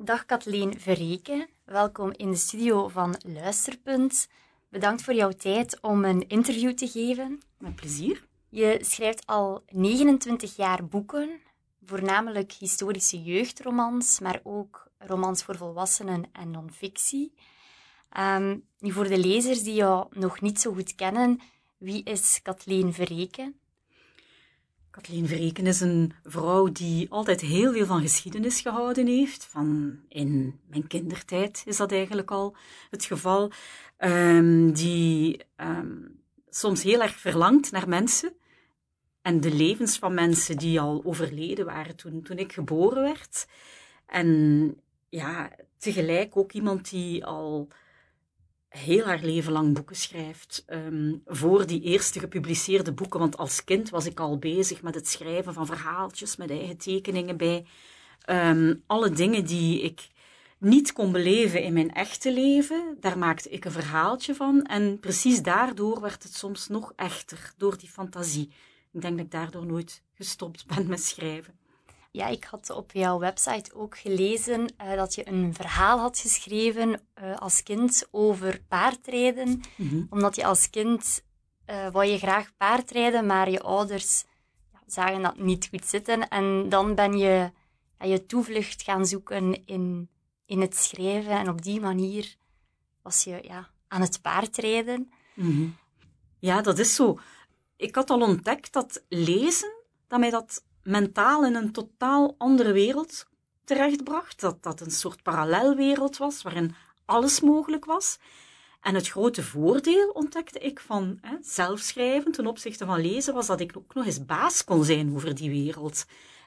Dag Kathleen Verreken, welkom in de studio van Luisterpunt. Bedankt voor jouw tijd om een interview te geven. Met plezier. Je schrijft al 29 jaar boeken, voornamelijk historische jeugdromans, maar ook romans voor volwassenen en non-fictie. Um, voor de lezers die jou nog niet zo goed kennen, wie is Kathleen Verreken? Kathleen Verreken is een vrouw die altijd heel veel van geschiedenis gehouden heeft. Van in mijn kindertijd is dat eigenlijk al het geval. Um, die um, soms heel erg verlangt naar mensen. En de levens van mensen die al overleden waren toen, toen ik geboren werd. En ja, tegelijk ook iemand die al heel haar leven lang boeken schrijft. Um, voor die eerste gepubliceerde boeken, want als kind was ik al bezig met het schrijven van verhaaltjes, met eigen tekeningen bij. Um, alle dingen die ik niet kon beleven in mijn echte leven, daar maakte ik een verhaaltje van. En precies daardoor werd het soms nog echter, door die fantasie. Ik denk dat ik daardoor nooit gestopt ben met schrijven. Ja, ik had op jouw website ook gelezen uh, dat je een verhaal had geschreven uh, als kind over paardrijden. Mm -hmm. Omdat je als kind uh, wou je graag paardrijden, maar je ouders ja, zagen dat niet goed zitten. En dan ben je ja, je toevlucht gaan zoeken in, in het schrijven. En op die manier was je ja, aan het paardrijden. Mm -hmm. Ja, dat is zo. Ik had al ontdekt dat lezen, dat mij dat mentaal in een totaal andere wereld terechtbracht. Dat dat een soort parallelwereld was waarin alles mogelijk was. En het grote voordeel ontdekte ik van hè, zelfschrijven ten opzichte van lezen was dat ik ook nog eens baas kon zijn over die wereld.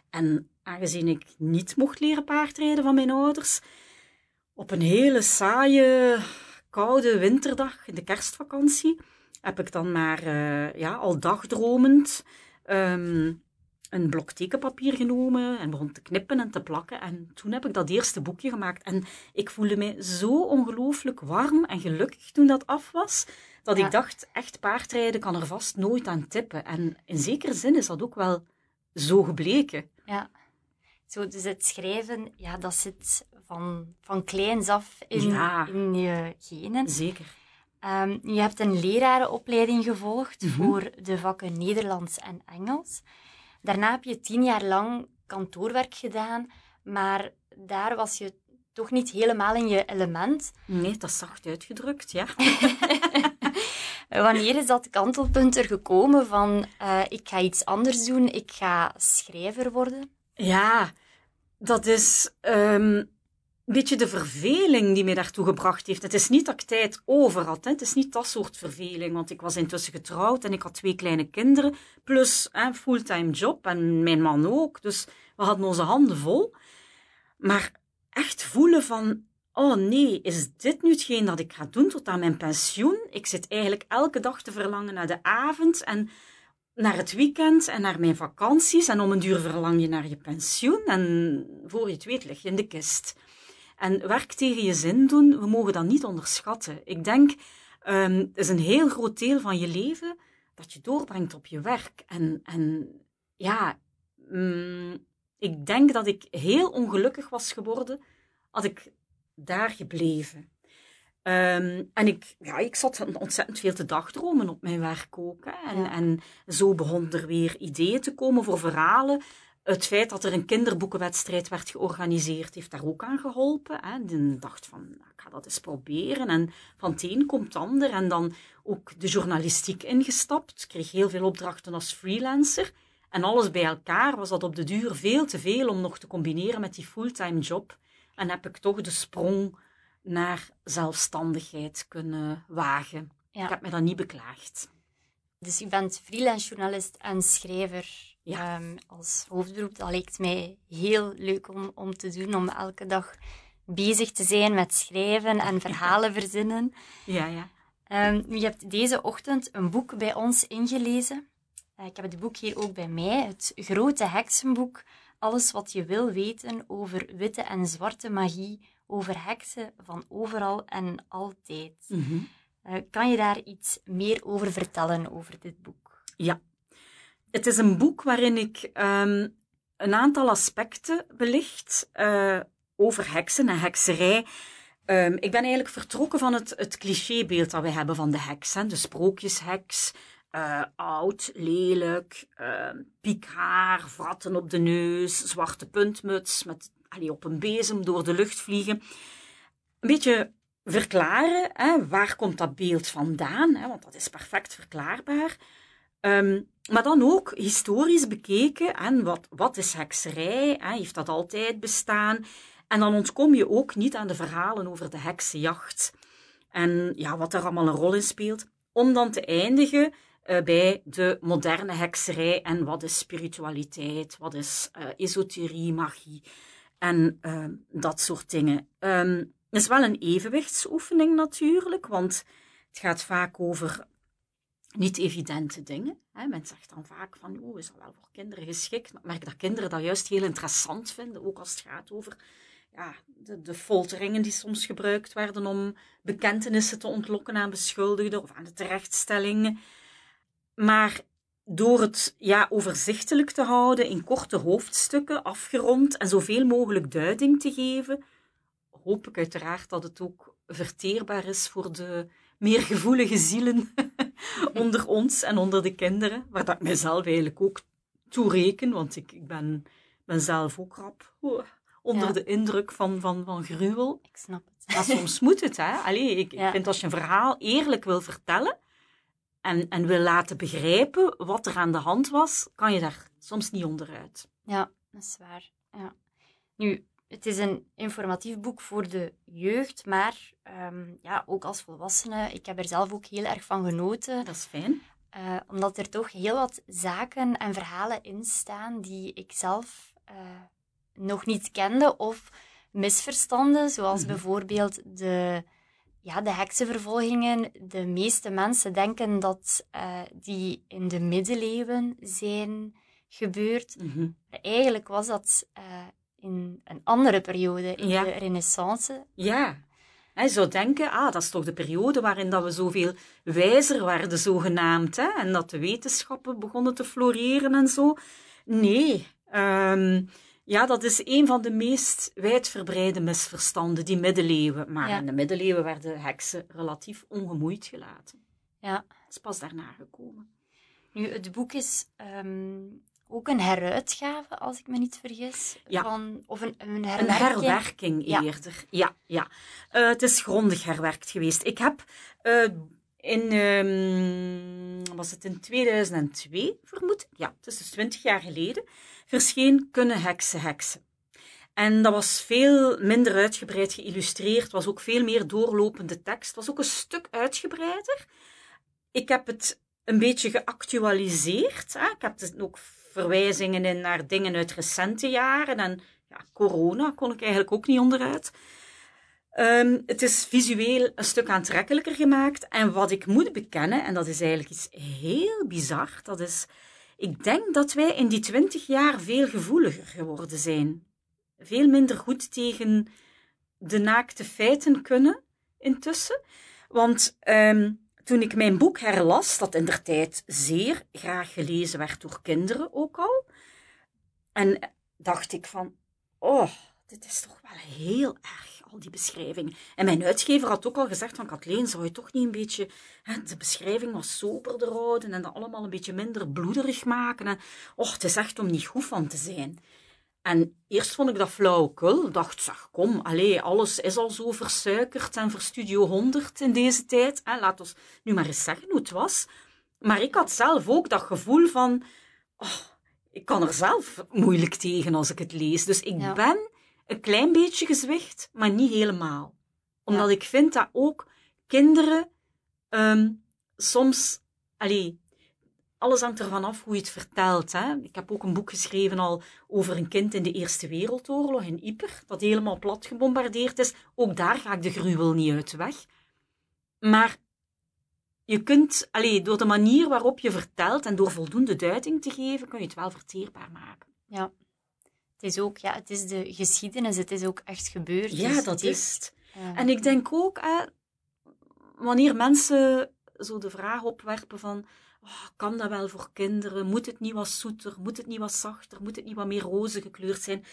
En aangezien ik niet mocht leren paardrijden van mijn ouders, op een hele saaie, koude winterdag in de kerstvakantie heb ik dan maar uh, ja, al dagdromend um, een blok tekenpapier genomen en begon te knippen en te plakken. En toen heb ik dat eerste boekje gemaakt. En ik voelde mij zo ongelooflijk warm en gelukkig toen dat af was, dat ja. ik dacht, echt paardrijden kan er vast nooit aan tippen. En in zekere zin is dat ook wel zo gebleken. Ja. Zo, dus het schrijven, ja, dat zit van, van kleins af in, ja. in je genen. Zeker. Um, je hebt een lerarenopleiding gevolgd mm -hmm. voor de vakken Nederlands en Engels. Daarna heb je tien jaar lang kantoorwerk gedaan, maar daar was je toch niet helemaal in je element. Nee, dat is zacht uitgedrukt, ja. Wanneer is dat kantelpunt er gekomen van uh, ik ga iets anders doen, ik ga schrijver worden? Ja, dat is um, een beetje de verveling die mij daartoe gebracht heeft. Het is niet dat ik tijd over had. Hè. Het is niet dat soort verveling, want ik was intussen getrouwd en ik had twee kleine kinderen, plus een fulltime job en mijn man ook. Dus we hadden onze handen vol. Maar echt voelen van, oh nee, is dit nu hetgeen dat ik ga doen tot aan mijn pensioen? Ik zit eigenlijk elke dag te verlangen naar de avond en naar het weekend en naar mijn vakanties. En om een duur verlang je naar je pensioen en voor je het weet lig je in de kist. En werk tegen je zin doen, we mogen dat niet onderschatten. Ik denk, um, het is een heel groot deel van je leven dat je doorbrengt op je werk. En, en ja, um, ik denk dat ik heel ongelukkig was geworden had ik daar gebleven. Um, en ik, ja, ik zat ontzettend veel te dagdromen op mijn werk ook. Hè. En, ja. en zo begon er weer ideeën te komen voor verhalen. Het feit dat er een kinderboekenwedstrijd werd georganiseerd, heeft daar ook aan geholpen. Hè. Ik dacht van, nou, ik ga dat eens proberen. En van het een komt het ander. En dan ook de journalistiek ingestapt. Ik kreeg heel veel opdrachten als freelancer. En alles bij elkaar was dat op de duur veel te veel om nog te combineren met die fulltime job. En heb ik toch de sprong naar zelfstandigheid kunnen wagen. Ja. Ik heb me dat niet beklaagd. Dus je bent freelance journalist en schrijver ja. um, als hoofdberoep. Dat lijkt mij heel leuk om, om te doen, om elke dag bezig te zijn met schrijven en verhalen verzinnen. Ja, ja. Um, je hebt deze ochtend een boek bij ons ingelezen. Uh, ik heb het boek hier ook bij mij, het grote heksenboek. Alles wat je wil weten over witte en zwarte magie, over heksen van overal en altijd. Mm -hmm. uh, kan je daar iets meer over vertellen, over dit boek? Ja. Het is een boek waarin ik um, een aantal aspecten belicht uh, over heksen en hekserij. Ehm, ik ben eigenlijk vertrokken van het, het clichébeeld dat we hebben van de heks. Hè? De sprookjesheks, uh, oud, lelijk, uh, piekhaar, vratten op de neus, zwarte puntmuts, met allee, op een bezem door de lucht vliegen. Een beetje verklaren, hè, waar komt dat beeld vandaan, hè, want dat is perfect verklaarbaar. Um, maar dan ook historisch bekeken, en wat, wat is hekserij, hè, heeft dat altijd bestaan? En dan ontkom je ook niet aan de verhalen over de heksenjacht en ja, wat er allemaal een rol in speelt, om dan te eindigen uh, bij de moderne hekserij en wat is spiritualiteit, wat is uh, esoterie, magie en uh, dat soort dingen. Het is wel een evenwichtsoefening natuurlijk, want het gaat vaak over niet evidente dingen. Hè. Men zegt dan vaak van, oh, is dat wel voor kinderen geschikt? Maar ik merk dat kinderen dat juist heel interessant vinden, ook als het gaat over ja, de, de folteringen die soms gebruikt werden om bekentenissen te ontlokken aan beschuldigden of aan de terechtstellingen. Maar door het ja, overzichtelijk te houden, in korte hoofdstukken, afgerond en zoveel mogelijk duiding te geven, hoop ik uiteraard dat het ook verteerbaar is voor de meer gevoelige zielen onder ons en onder de kinderen, waar dat ik mezelf eigenlijk ook toe reken, want ik, ik ben, ben zelf ook rap onder de indruk van, van, van gruwel. Ik snap het. Maar soms moet het, hè. Allee, ik, ik vind als je een verhaal eerlijk wil vertellen en, en wil laten begrijpen wat er aan de hand was, kan je daar soms niet onderuit. Ja, dat is waar. Ja. Nu, het is een informatief boek voor de jeugd, maar um, ja, ook als volwassene. Ik heb er zelf ook heel erg van genoten. Dat is fijn. Uh, omdat er toch heel wat zaken en verhalen in staan die ik zelf uh, nog niet kende of misverstanden, zoals mm -hmm. bijvoorbeeld de, ja, de heksenvervolgingen. De meeste mensen denken dat uh, die in de middeleeuwen zijn gebeurd. Mm -hmm. Maar eigenlijk was dat in een andere periode, in ja. de renaissance. Ja. Hij zou denken, ah, dat is toch de periode waarin dat we zoveel wijzer werden, zogenaamd, hè? en dat de wetenschappen begonnen te floreren en zo. Nee, um, ja, dat is een van de meest wijdverbreide misverstanden, die middeleeuwen. Maar ja. in de middeleeuwen werden heksen relatief ongemoeid gelaten. Ja. Dat is pas daarna gekomen. Nu, het boek is um, ook een heruitgave, als ik me niet vergis. Ja. Van, of een, een herwerking. Een herwerking ja. eerder. Ja, ja. Uh, het is grondig herwerkt geweest. Ik heb uh, in, um, was het in 2002, vermoed Ja, het is dus 20 jaar geleden, verscheen Kunnen Heksen Heksen. En dat was veel minder uitgebreid geïllustreerd, was ook veel meer doorlopende tekst, was ook een stuk uitgebreider. Ik heb het een beetje geactualiseerd. Hè? Ik heb het ook verwijzingen in naar dingen uit recente jaren. En ja, corona kon ik eigenlijk ook niet onderuit. Um, het is visueel een stuk aantrekkelijker gemaakt. En wat ik moet bekennen, en dat is eigenlijk iets heel bizar, dat is, ik denk dat wij in die twintig jaar veel gevoeliger geworden zijn. Veel minder goed tegen de naakte feiten kunnen intussen. Want um, toen ik mijn boek herlas, dat in der tijd zeer graag gelezen werd door kinderen ook al, en dacht ik van, oh, dit is toch wel heel erg, al die beschrijvingen. En mijn uitgever had ook al gezegd van, Kathleen, zou je toch niet een beetje hè, de beschrijving wat soberder houden en dat allemaal een beetje minder bloederig maken? En, och, het is echt om niet goed van te zijn. En eerst vond ik dat flauwekul. Ik dacht, zeg, kom, allee, alles is al zo versuikerd en voor Studio 100 in deze tijd. Hè, laat ons nu maar eens zeggen hoe het was. Maar ik had zelf ook dat gevoel van, oh, ik kan er zelf moeilijk tegen als ik het lees. Dus ik ja. ben een klein beetje gezwicht, maar niet helemaal. Omdat ja. ik vind dat ook kinderen um, soms, allee, alles hangt ervan af hoe je het vertelt. Hè? Ik heb ook een boek geschreven al over een kind in de Eerste Wereldoorlog in Yper, dat helemaal plat gebombardeerd is. Ook daar ga ik de gruwel niet uit weg. Maar je kunt, allez, door de manier waarop je vertelt en door voldoende duiding te geven, kun je het wel verteerbaar maken. Ja. Het is ook, ja, het is de geschiedenis, het is ook echt gebeurd. Ja, dus dat is het. En ik denk ook, hè, wanneer mensen zo de vraag opwerpen van oh, kan dat wel voor kinderen? Moet het niet wat zoeter? Moet het niet wat zachter? Moet het niet wat meer roze gekleurd zijn?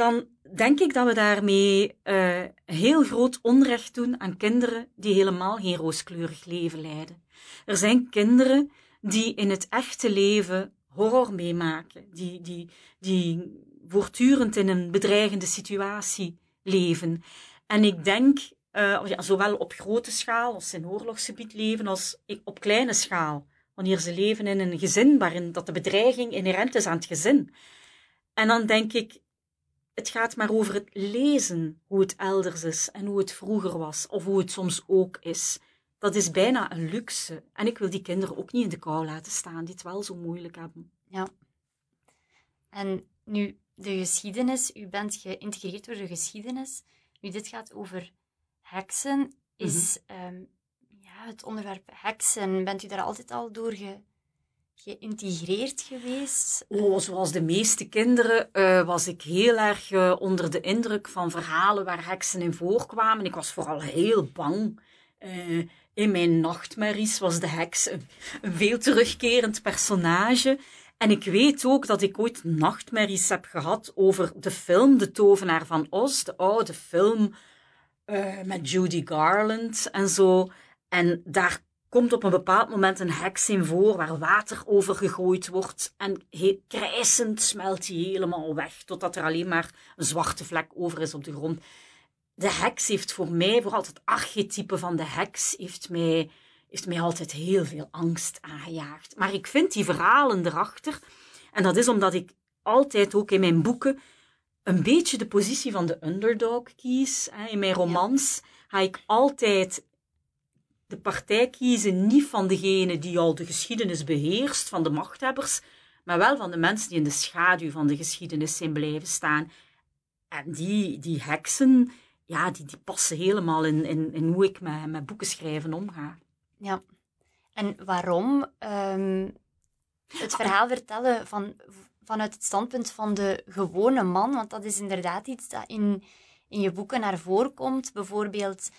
dan denk ik dat we daarmee uh, heel groot onrecht doen aan kinderen die helemaal geen rooskleurig leven leiden. Er zijn kinderen die in het echte leven horror meemaken, die, die, die voortdurend in een bedreigende situatie leven. En ik denk, uh, ja, zowel op grote schaal als in oorlogsgebied leven, als op kleine schaal. Wanneer ze leven in een gezin waarin dat de bedreiging inherent is aan het gezin. En dan denk ik, het gaat maar over het lezen hoe het elders is en hoe het vroeger was, of hoe het soms ook is. Dat is bijna een luxe. En ik wil die kinderen ook niet in de kou laten staan, die het wel zo moeilijk hebben. Ja. En nu, de geschiedenis, u bent geïntegreerd door de geschiedenis. Nu, dit gaat over heksen. Is mm ja, het onderwerp heksen, bent u daar altijd al door ge, geïntegreerd geweest? Oh, zoals de meeste kinderen uh, was ik heel erg uh, onder de indruk van verhalen waar heksen in voorkwamen. Ik was vooral heel bang. Uh, in mijn nachtmerries was de heks een, een, veel terugkerend personage. En ik weet ook dat ik ooit nachtmerries heb gehad over de film De Tovenaar van Oz, de oude film met Judy Garland en zo. En daar komt op een bepaald moment een heks in voor waar water over gegooid wordt en krijsend smelt hij helemaal weg totdat er alleen maar een zwarte vlek over is op de grond. De heks heeft voor mij, vooral het archetype van de heks, heeft mij, heeft mij altijd heel veel angst aangejaagd. Maar ik vind die verhalen erachter, en dat is omdat ik altijd ook in mijn boeken een beetje de positie van de underdog kies. In mijn romans ga ik altijd de partij kiezen niet van degene die al de geschiedenis beheerst, van de machthebbers, maar wel van de mensen die in de schaduw van de geschiedenis zijn blijven staan. En die, die heksen, ja, die, die passen helemaal in, in, in hoe ik met, met boeken schrijven omga. Ja. En waarom um, het verhaal vertellen van, vanuit het standpunt van de gewone man? Want dat is inderdaad iets dat in, in je boeken naar voren komt. Bijvoorbeeld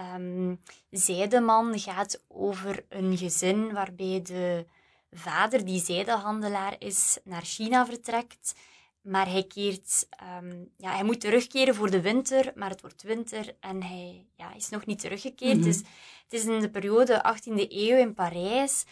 Um, Zijdeman gaat over een gezin waarbij de vader, die zijdehandelaar is, naar China vertrekt. Maar hij keert, um, ja, hij moet terugkeren voor de winter, maar het wordt winter en hij ja, is nog niet teruggekeerd. Mhm. Dus het is in de periode 18e eeuw in Parijs,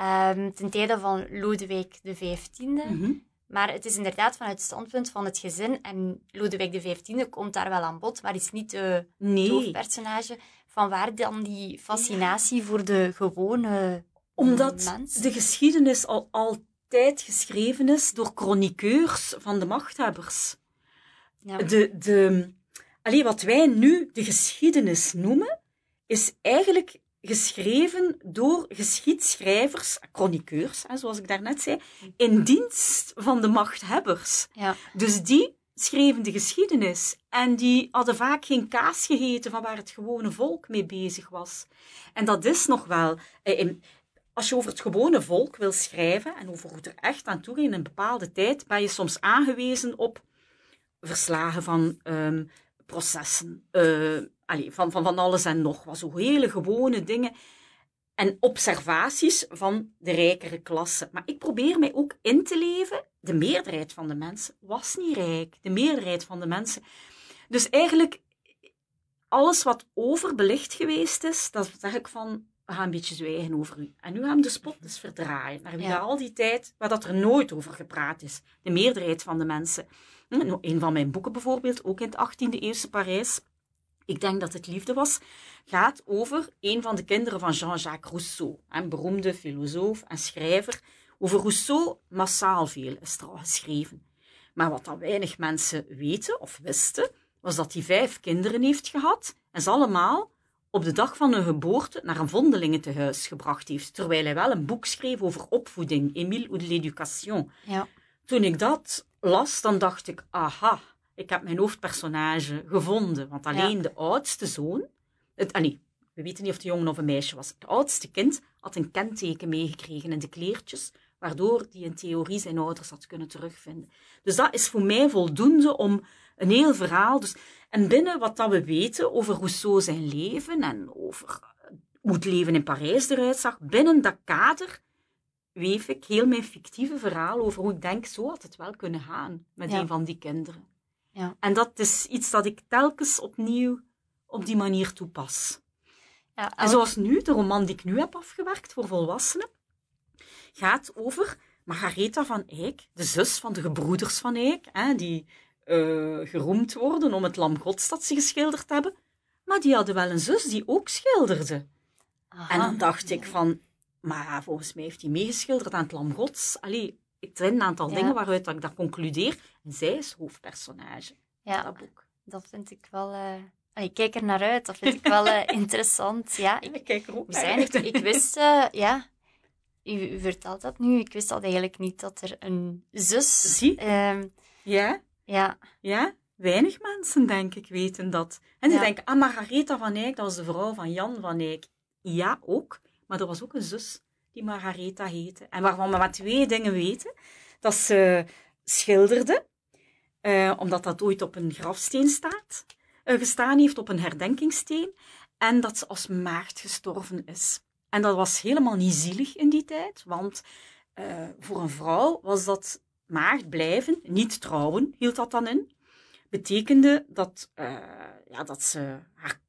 um, ten tijde van Lodewijk XV. Mm maar het is inderdaad vanuit het standpunt van het gezin. En Lodewijk XV komt daar wel aan bod, maar is niet de nee. hoofdpersonage. Van waar dan die fascinatie voor de gewone Omdat mens? de geschiedenis al altijd geschreven is door chroniqueurs van de machthebbers. Ja. De, de, allee, wat wij nu de geschiedenis noemen, is eigenlijk geschreven door geschiedschrijvers, chroniqueurs, zoals ik daarnet zei, in dienst van de machthebbers. Ja. Dus die schreven de geschiedenis en die hadden vaak geen kaas gegeten van waar het gewone volk mee bezig was. En dat is nog wel. Eh, als je over het gewone volk wil schrijven en over hoe het er echt aan toe ging in een bepaalde tijd, ben je soms aangewezen op verslagen van um, processen, uh, allee, van, van, van alles en nog wat. Zo hele gewone dingen. En observaties van de rijkere klasse. Maar ik probeer mij ook in te leven. De meerderheid van de mensen was niet rijk. De meerderheid van de mensen. Dus eigenlijk, alles wat overbelicht geweest is, dat zeg ik van, we gaan een beetje zwijgen over u. En nu gaan we de spot dus verdraaien. Naar wie al die tijd, waar dat er nooit over gepraat is. De meerderheid van de mensen. Hm, een van mijn boeken bijvoorbeeld, ook in het 18e eeuwse Parijs, ik denk dat het liefde was, gaat over een van de kinderen van Jean-Jacques Rousseau, een beroemde filosoof en schrijver. Over Rousseau massaal veel is er al geschreven. Maar wat dan weinig mensen weten of wisten, was dat hij vijf kinderen heeft gehad en ze allemaal op de dag van hun geboorte naar een vondelingentehuis gebracht heeft, terwijl hij wel een boek schreef over opvoeding, Émile ou de l'éducation. Ja. Toen ik dat las, dan dacht ik, aha, ik heb mijn hoofdpersonage gevonden. Want alleen de oudste zoon, het, ah nee, we weten niet of het een jongen of een meisje was. Het oudste kind had een kenteken meegekregen in de kleertjes, waardoor hij in theorie zijn ouders had kunnen terugvinden. Dus dat is voor mij voldoende om een heel verhaal. Dus, en binnen wat dat we weten over Rousseau zijn leven en over hoe het leven in Parijs eruit zag, binnen dat kader weef ik heel mijn fictieve verhaal over hoe ik denk, zo had het wel kunnen gaan met een van die kinderen. Ja. En dat is iets dat ik telkens opnieuw op die manier toepas. Ja, En zoals nu, de roman die ik nu heb afgewerkt voor volwassenen, gaat over Margaretha van Eyck, de zus van de gebroeders van Eyck, hè, die eh, geroemd worden om het lam gods dat ze geschilderd hebben. Maar die hadden wel een zus die ook schilderde. Aha. En dan dacht ik van, maar volgens mij heeft hij meegeschilderd aan het lam gods. Allee, ik zijn een aantal Ja. dingen waaruit dat ik dat concludeer. En zij is hoofdpersonage Ja, dat boek. dat vind ik wel... ah, ik kijk er naar uit, dat vind ik wel eh, interessant. Ja, ik, Ik kijk er ook naar zijn uit. Ik wist, eh, ja, u, u vertelt dat nu, ik wist dat eigenlijk niet, dat er een zus... Zie. ehm, Ja, ja, ja. Weinig mensen, denk ik, weten dat. En die Ja. denken, ah, Margaretha van Eyck, dat was de vrouw van Jan van Eyck. Ja, ook. Maar er was ook een zus die Margaretha heette. En waarvan we maar twee dingen weten. Dat ze schilderde, eh, omdat dat ooit op een grafsteen staat, eh, gestaan heeft, op een herdenkingssteen. En dat ze als maagd gestorven is. En dat was helemaal niet zielig in die tijd, want eh, voor een vrouw was dat maagd blijven, niet trouwen, hield dat dan in. Betekende dat, eh, ja, dat ze haar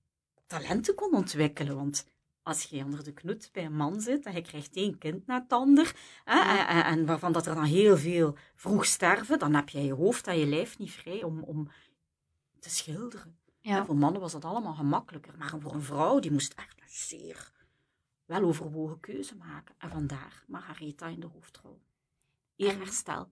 talenten kon ontwikkelen. Want als je onder de knoet bij een man zit en je krijgt één kind na het ander, hè, Ja. en, en waarvan dat er dan heel veel vroeg sterven, dan heb jij je hoofd en je lijf niet vrij om, om te schilderen. ja. En voor mannen was dat allemaal gemakkelijker. Maar voor een vrouw, die moest echt een zeer weloverwogen keuze maken. En vandaar Margaretha in de hoofdrol. Eer En- herstel.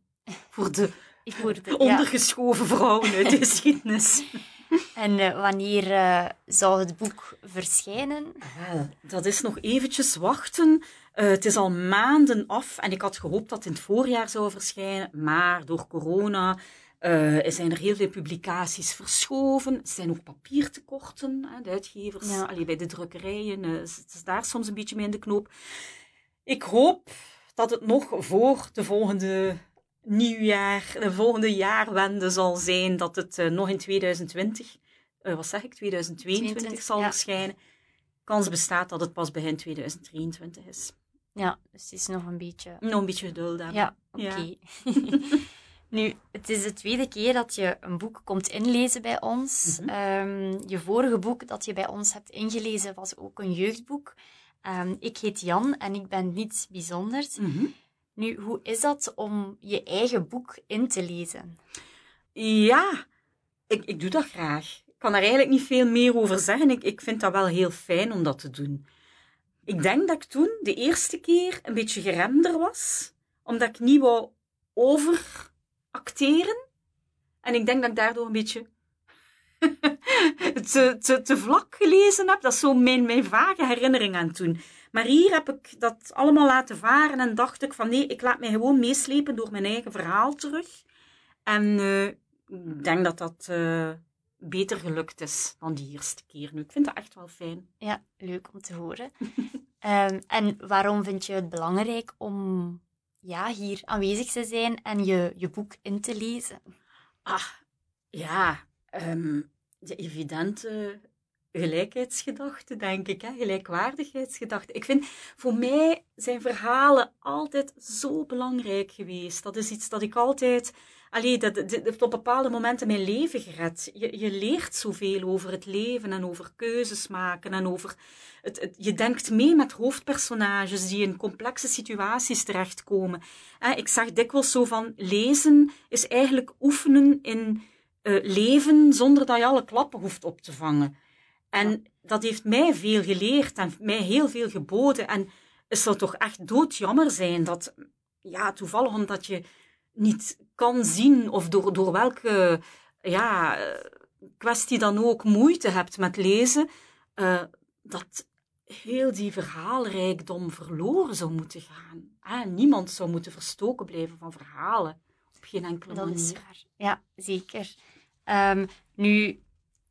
Voor de Ik ondergeschoven vrouwen uit de geschiedenis. En eh, wanneer eh, zou het boek verschijnen? Wel, dat is nog eventjes wachten. Eh, het is al maanden af en ik had gehoopt dat het in het voorjaar zou verschijnen. Maar door corona zijn er heel veel publicaties verschoven. Er zijn ook papiertekorten. Hè, de uitgevers, Ja. allee, bij de drukkerijen, het is daar soms een beetje mee in de knoop. Ik hoop dat het nog voor de volgende nieuwjaar, de volgende jaarwende zal zijn, dat het nog in 2020, eh, wat zeg ik, 2022 22, zal ja. verschijnen. Kans bestaat dat het pas begin 2023 is. Ja, dus het is nog een beetje... Nog een beetje geduld hebben. Ja, oké. nu, het is de tweede keer dat je een boek komt inlezen bij ons. Mhm. Ehm, je vorige boek dat je bij ons hebt ingelezen was ook een jeugdboek. Ehm, ik heet Jan en ik ben niets bijzonders. Mhm. Nu, hoe is dat om je eigen boek in te lezen? Ja, ik, ik doe dat graag. Kan er eigenlijk niet veel meer over zeggen. Ik, ik vind dat wel heel fijn om dat te doen. Ik denk dat ik toen de eerste keer een beetje geremder was, omdat ik niet wou overacteren. En ik denk dat ik daardoor een beetje te, te, te vlak gelezen heb. Dat is zo mijn, mijn vage herinnering aan toen. Maar hier heb ik dat allemaal laten varen en dacht ik van nee, ik laat mij gewoon meeslepen door mijn eigen verhaal terug. En eh, ik denk dat dat eh, beter gelukt is dan die eerste keer nu. Ik vind dat echt wel fijn. Ja, leuk om te horen. Ehm, en waarom vind je het belangrijk om ja, hier aanwezig te zijn en je, je boek in te lezen? Ah, ja, ehm, de evidente gelijkheidsgedachte, denk ik, hè? gelijkwaardigheidsgedachte. Ik vind, voor mij zijn verhalen altijd zo belangrijk geweest. Dat is iets dat ik altijd, allee, dat, dat, heeft op bepaalde momenten mijn leven gered. Je, je leert zoveel over het leven en over keuzes maken en over, het, het- je denkt mee met hoofdpersonages die in complexe situaties terechtkomen. Eh, ik zeg dikwijls zo van, lezen is eigenlijk oefenen in eh, leven zonder dat je alle klappen hoeft op te vangen. En dat heeft mij veel geleerd en mij heel veel geboden. En het zou toch echt doodjammer zijn dat, ja, toevallig omdat je niet kan zien of door, door welke ja, kwestie dan ook moeite hebt met lezen, eh, dat heel die verhaalrijkdom verloren zou moeten gaan. Ah, niemand zou moeten verstoken blijven van verhalen. Op geen enkele Dat manier. is waar. Ja, zeker. Ehm, nu,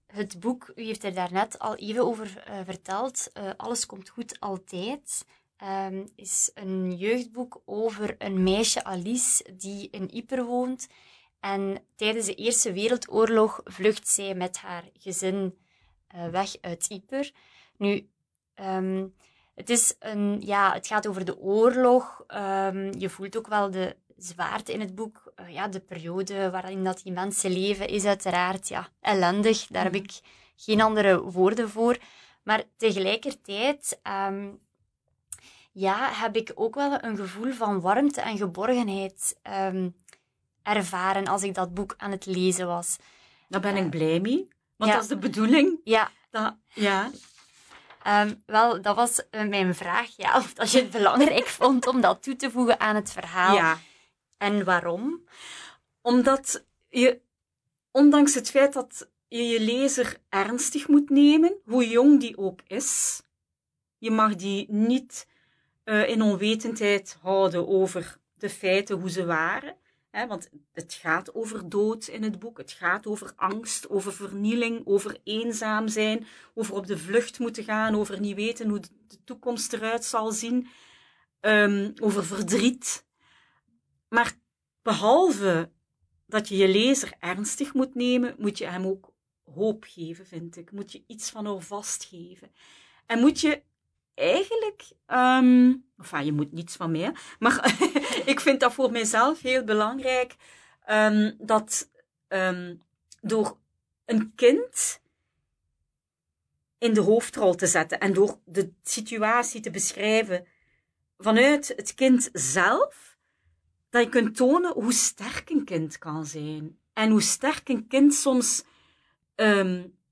het boek, u heeft er daarnet al even over eh, verteld. eh, Alles komt goed altijd. Ehm, is een jeugdboek over een meisje, Alice, die in Ypres woont. En tijdens de Eerste Wereldoorlog vlucht zij met haar gezin eh, weg uit Ypres. Nu, ehm, het, is een, ja, het gaat over de oorlog. Ehm, je voelt ook wel de zwaarte in het boek, eh, ja, de periode waarin dat die mensen leven, is uiteraard ja, ellendig. Daar heb ik geen andere woorden voor. Maar tegelijkertijd ja, heb ik ook wel een gevoel van warmte en geborgenheid ehm, ervaren als ik dat boek aan het lezen was. Daar ben ik blij mee, want dat is de bedoeling. Ja. Dat, ja. Ehm, wel, dat was eh, mijn vraag. Ja, of dat je het belangrijk vond om dat toe te voegen aan het verhaal. Ja. En waarom? Omdat je, ondanks het feit dat je je lezer ernstig moet nemen, hoe jong die ook is, je mag die niet uh, in onwetendheid houden over de feiten, hoe ze waren. Want het gaat over dood in het boek, het gaat over angst, over vernieling, over eenzaam zijn, over op de vlucht moeten gaan, over niet weten hoe de toekomst eruit zal zien, um, over verdriet. Maar behalve dat je je lezer ernstig moet nemen, moet je hem ook hoop geven, vind ik. Moet je iets van haar vastgeven. En moet je eigenlijk, um, je moet niets van mij, maar ik vind dat voor mijzelf heel belangrijk, um, dat um, door een kind in de hoofdrol te zetten en door de situatie te beschrijven vanuit het kind zelf, dat je kunt tonen hoe sterk een kind kan zijn. En hoe sterk een kind soms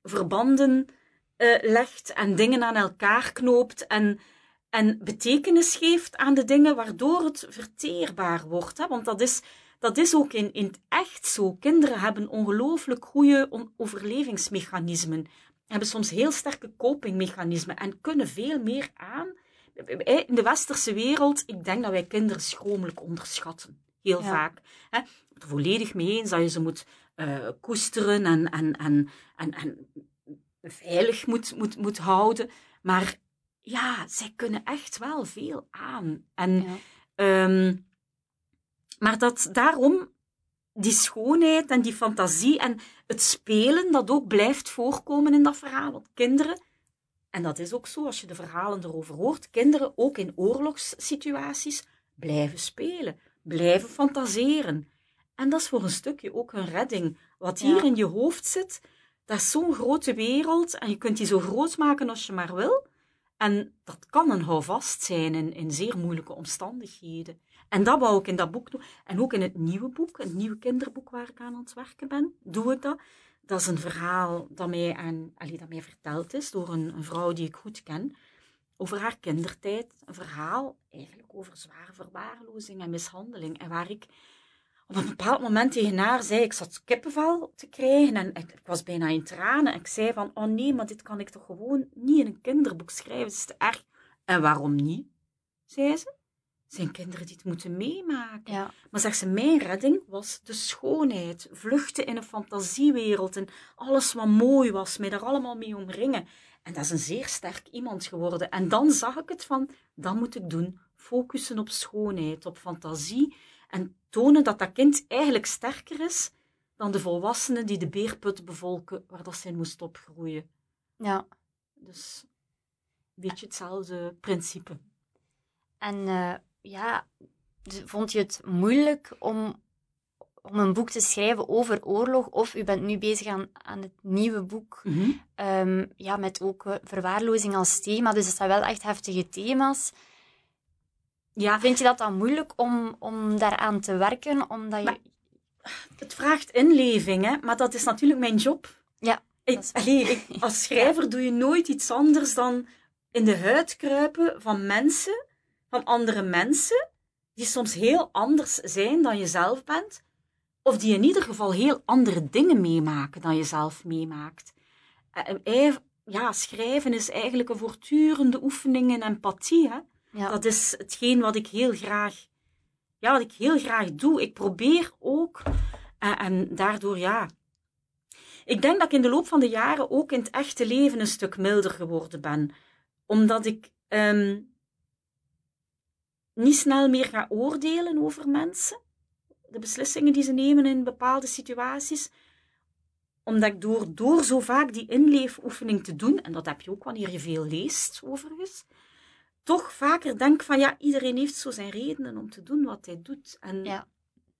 verbanden uh, legt en dingen aan elkaar knoopt en, en betekenis geeft aan de dingen, waardoor het verteerbaar wordt. Hè? Want dat is, dat is ook in, in het echt zo. Kinderen hebben ongelooflijk goede overlevingsmechanismen, hebben soms heel sterke copingmechanismen en kunnen veel meer aan. In de westerse wereld, ik denk dat wij kinderen schromelijk onderschatten. Heel vaak. Hè? Er volledig mee eens dat je ze moet uh, koesteren en, en, en, en, en veilig moet, moet, moet houden. Maar ja, zij kunnen echt wel veel aan. En, ehm, maar dat daarom die schoonheid en die fantasie en het spelen, dat ook blijft voorkomen in dat verhaal. Want kinderen, en dat is ook zo als je de verhalen erover hoort, kinderen ook in oorlogssituaties blijven spelen, blijven fantaseren. En dat is voor een stukje ook een redding. Wat hier in je hoofd zit, dat is zo'n grote wereld en je kunt die zo groot maken als je maar wil. En dat kan een houvast zijn in, in zeer moeilijke omstandigheden. En dat wou ik in dat boek doen. En ook in het nieuwe boek, het nieuwe kinderboek waar ik aan aan het werken ben, doe ik dat. Dat is een verhaal dat mij, aan, allee, dat mij verteld is door een, een vrouw die ik goed ken. Over haar kindertijd. Een verhaal eigenlijk over zware verwaarlozing en mishandeling. En waar ik op een bepaald moment tegen haar zei, ik zat kippenvel te krijgen en ik, ik, was bijna in tranen. En ik zei van, oh nee, maar dit kan ik toch gewoon niet in een kinderboek schrijven, het is te erg. En waarom niet? zei ze. Zijn kinderen die het moeten meemaken. Ja. Maar zegt ze, mijn redding was de schoonheid. Vluchten in een fantasiewereld en alles wat mooi was, mij daar allemaal mee omringen. En dat is een zeer sterk iemand geworden. En dan zag ik het van, dat moet ik doen. Focussen op schoonheid, op fantasie en tonen dat dat kind eigenlijk sterker is dan de volwassenen die de beerput bevolken waar dat zij moest opgroeien. Ja. Dus een beetje hetzelfde principe. En uh, ja, vond je het moeilijk om, om een boek te schrijven over oorlog? Of u bent nu bezig aan, aan het nieuwe boek, mm -hmm. um, ja, met ook uh, verwaarlozing als thema. Dus dat zijn wel echt heftige thema's. Ja. Vind je dat dan moeilijk om, om daaraan te werken? Omdat je... Maar, het vraagt inleving, hè? maar dat is natuurlijk mijn job. Ja. Ik, allee, ik, als schrijver ja. doe je nooit iets anders dan in de huid kruipen van mensen, van andere mensen, die soms heel anders zijn dan je zelf bent, of die in ieder geval heel andere dingen meemaken dan je zelf meemaakt. En, ja, schrijven is eigenlijk een voortdurende oefening in empathie. Hè? Ja. Dat is hetgeen wat ik heel graag, ja, wat ik heel graag doe. Ik probeer ook, en, en daardoor, ja. Ik denk dat ik in de loop van de jaren ook in het echte leven een stuk milder geworden ben. Omdat ik um, niet snel meer ga oordelen over mensen. De beslissingen die ze nemen in bepaalde situaties. Omdat ik door, door zo vaak die inleefoefening te doen, en dat heb je ook wanneer je veel leest overigens, toch vaker denk van ja, iedereen heeft zo zijn redenen om te doen wat hij doet. En ja.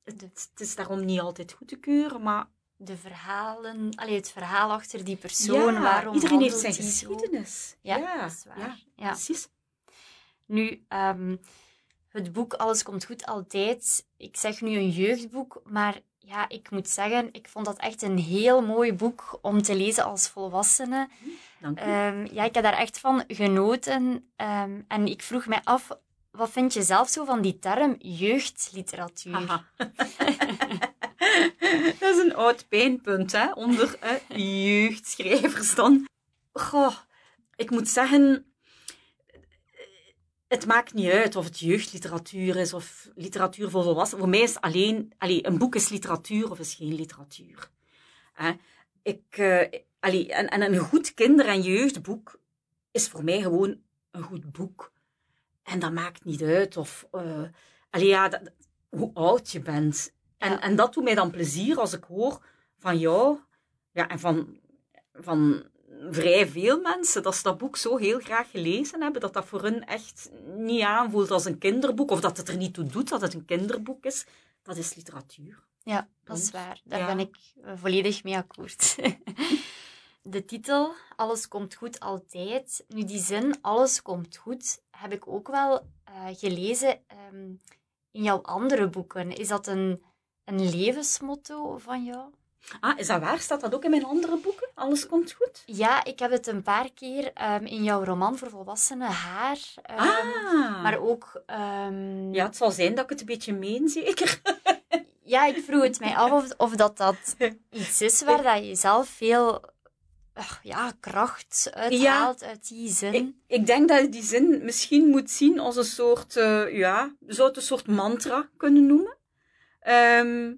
het, het is daarom niet altijd goed te keuren, maar de verhalen, allee, het verhaal achter die persoon, ja, waarom iedereen heeft zijn geschiedenis. Ja, ja, dat is waar. ja, Ja. precies. Nu, ehm, het boek Alles komt goed altijd. Ik zeg nu een jeugdboek, maar ja, ik moet zeggen, ik vond dat echt een heel mooi boek om te lezen als volwassene. Dank u. Ehm, ja, ik heb daar echt van genoten. Ehm, en ik vroeg mij af, wat vind je zelf zo van die term jeugdliteratuur? Dat is een oud pijnpunt, hè, onder eh, jeugdschrijvers dan. Goh, ik moet zeggen, het maakt niet uit of het jeugdliteratuur is of literatuur voor volwassenen. Voor mij is alleen, allee, een boek is literatuur of is geen literatuur. Ik, eh, allee, en, en een goed kinder- en jeugdboek is voor mij gewoon een goed boek. En dat maakt niet uit of, allee, ja, dat- hoe oud je bent. En, Ja. en dat doet mij dan plezier als ik hoor van jou ja, en van, van vrij veel mensen dat ze dat boek zo heel graag gelezen hebben, dat dat voor hun echt niet aanvoelt als een kinderboek, of dat het er niet toe doet dat het een kinderboek is. Dat is literatuur. Ja, dat is waar. Daar Ja. ben ik eh, volledig mee akkoord. De titel, Alles komt goed altijd. Nu, die zin, Alles komt goed, heb ik ook wel eh, gelezen ehm, in jouw andere boeken. Is dat een, een levensmotto van jou? Ah, is dat waar? Staat dat ook in mijn andere boeken? Alles komt goed? Ja, ik heb het een paar keer ehm, in jouw roman voor volwassenen, Haar. ehm, ah. Maar ook... Ja, het zal zijn dat ik het een beetje meen, zeker. Ja, ik vroeg het mij af of, of dat, dat iets is waar dat je zelf veel ach, ja, kracht uithaalt uit die zin. Ik, ik denk dat je die zin misschien moet zien als een soort, eh, ja, zou het een soort mantra kunnen noemen. Ehm,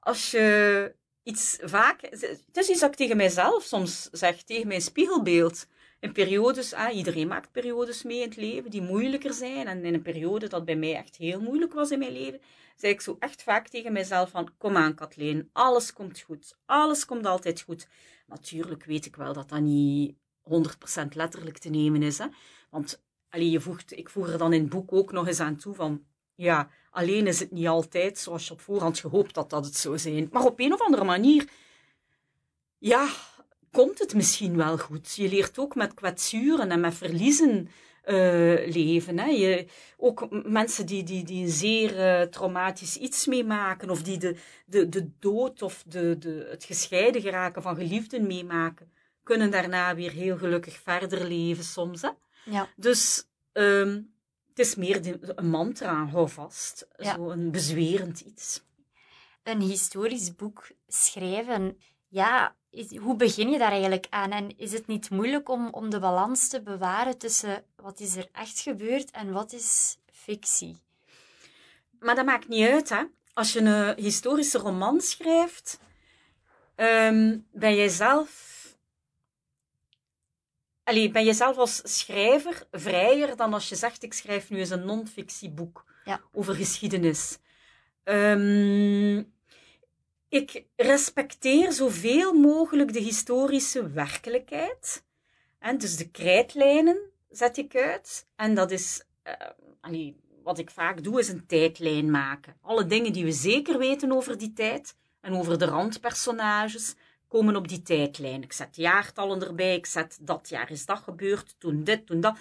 als je iets vaak, het is iets dat ik tegen mijzelf soms zeg, tegen mijn spiegelbeeld. In periodes, ah, iedereen maakt periodes mee in het leven die moeilijker zijn. En in een periode dat bij mij echt heel moeilijk was in mijn leven, zei ik zo echt vaak tegen mijzelf van, kom aan Kathleen, alles komt goed. Alles komt altijd goed. Natuurlijk weet ik wel dat dat niet 100% letterlijk te nemen is. Hè? Want allee, je voegt, ik voeg er dan in het boek ook nog eens aan toe van, ja, alleen is het niet altijd zoals je op voorhand gehoopt dat dat het zou zijn. Maar op een of andere manier, ja, komt het misschien wel goed. Je leert ook met kwetsuren en met verliezen eh, leven. Hè? Je, ook mensen die, die, die een zeer eh, traumatisch iets meemaken, of die de, de, de dood of de, de, het gescheiden geraken van geliefden meemaken, kunnen daarna weer heel gelukkig verder leven soms. Hè? Ja. Dus ehm, het is meer een mantra, hou vast. Ja. Zo een bezwerend iets. Een historisch boek schrijven, ja, is- hoe begin je daar eigenlijk aan? En is het niet moeilijk om, om de balans te bewaren tussen wat is er echt gebeurd en wat is fictie? Maar dat maakt niet uit, hè. Als je een historische roman schrijft, ehm, ben jij zelf... Allee, ben je zelf als schrijver vrijer dan als je zegt, ik schrijf nu eens een non-fictieboek Ja. over geschiedenis. Ehm, ik respecteer zoveel mogelijk de historische werkelijkheid. En dus de krijtlijnen zet ik uit. En dat is... eh, wat ik vaak doe, is een tijdlijn maken. Alle dingen die we zeker weten over die tijd en over de randpersonages komen op die tijdlijn. Ik zet jaartallen erbij, ik zet dat jaar is dat gebeurd, toen dit, toen dat.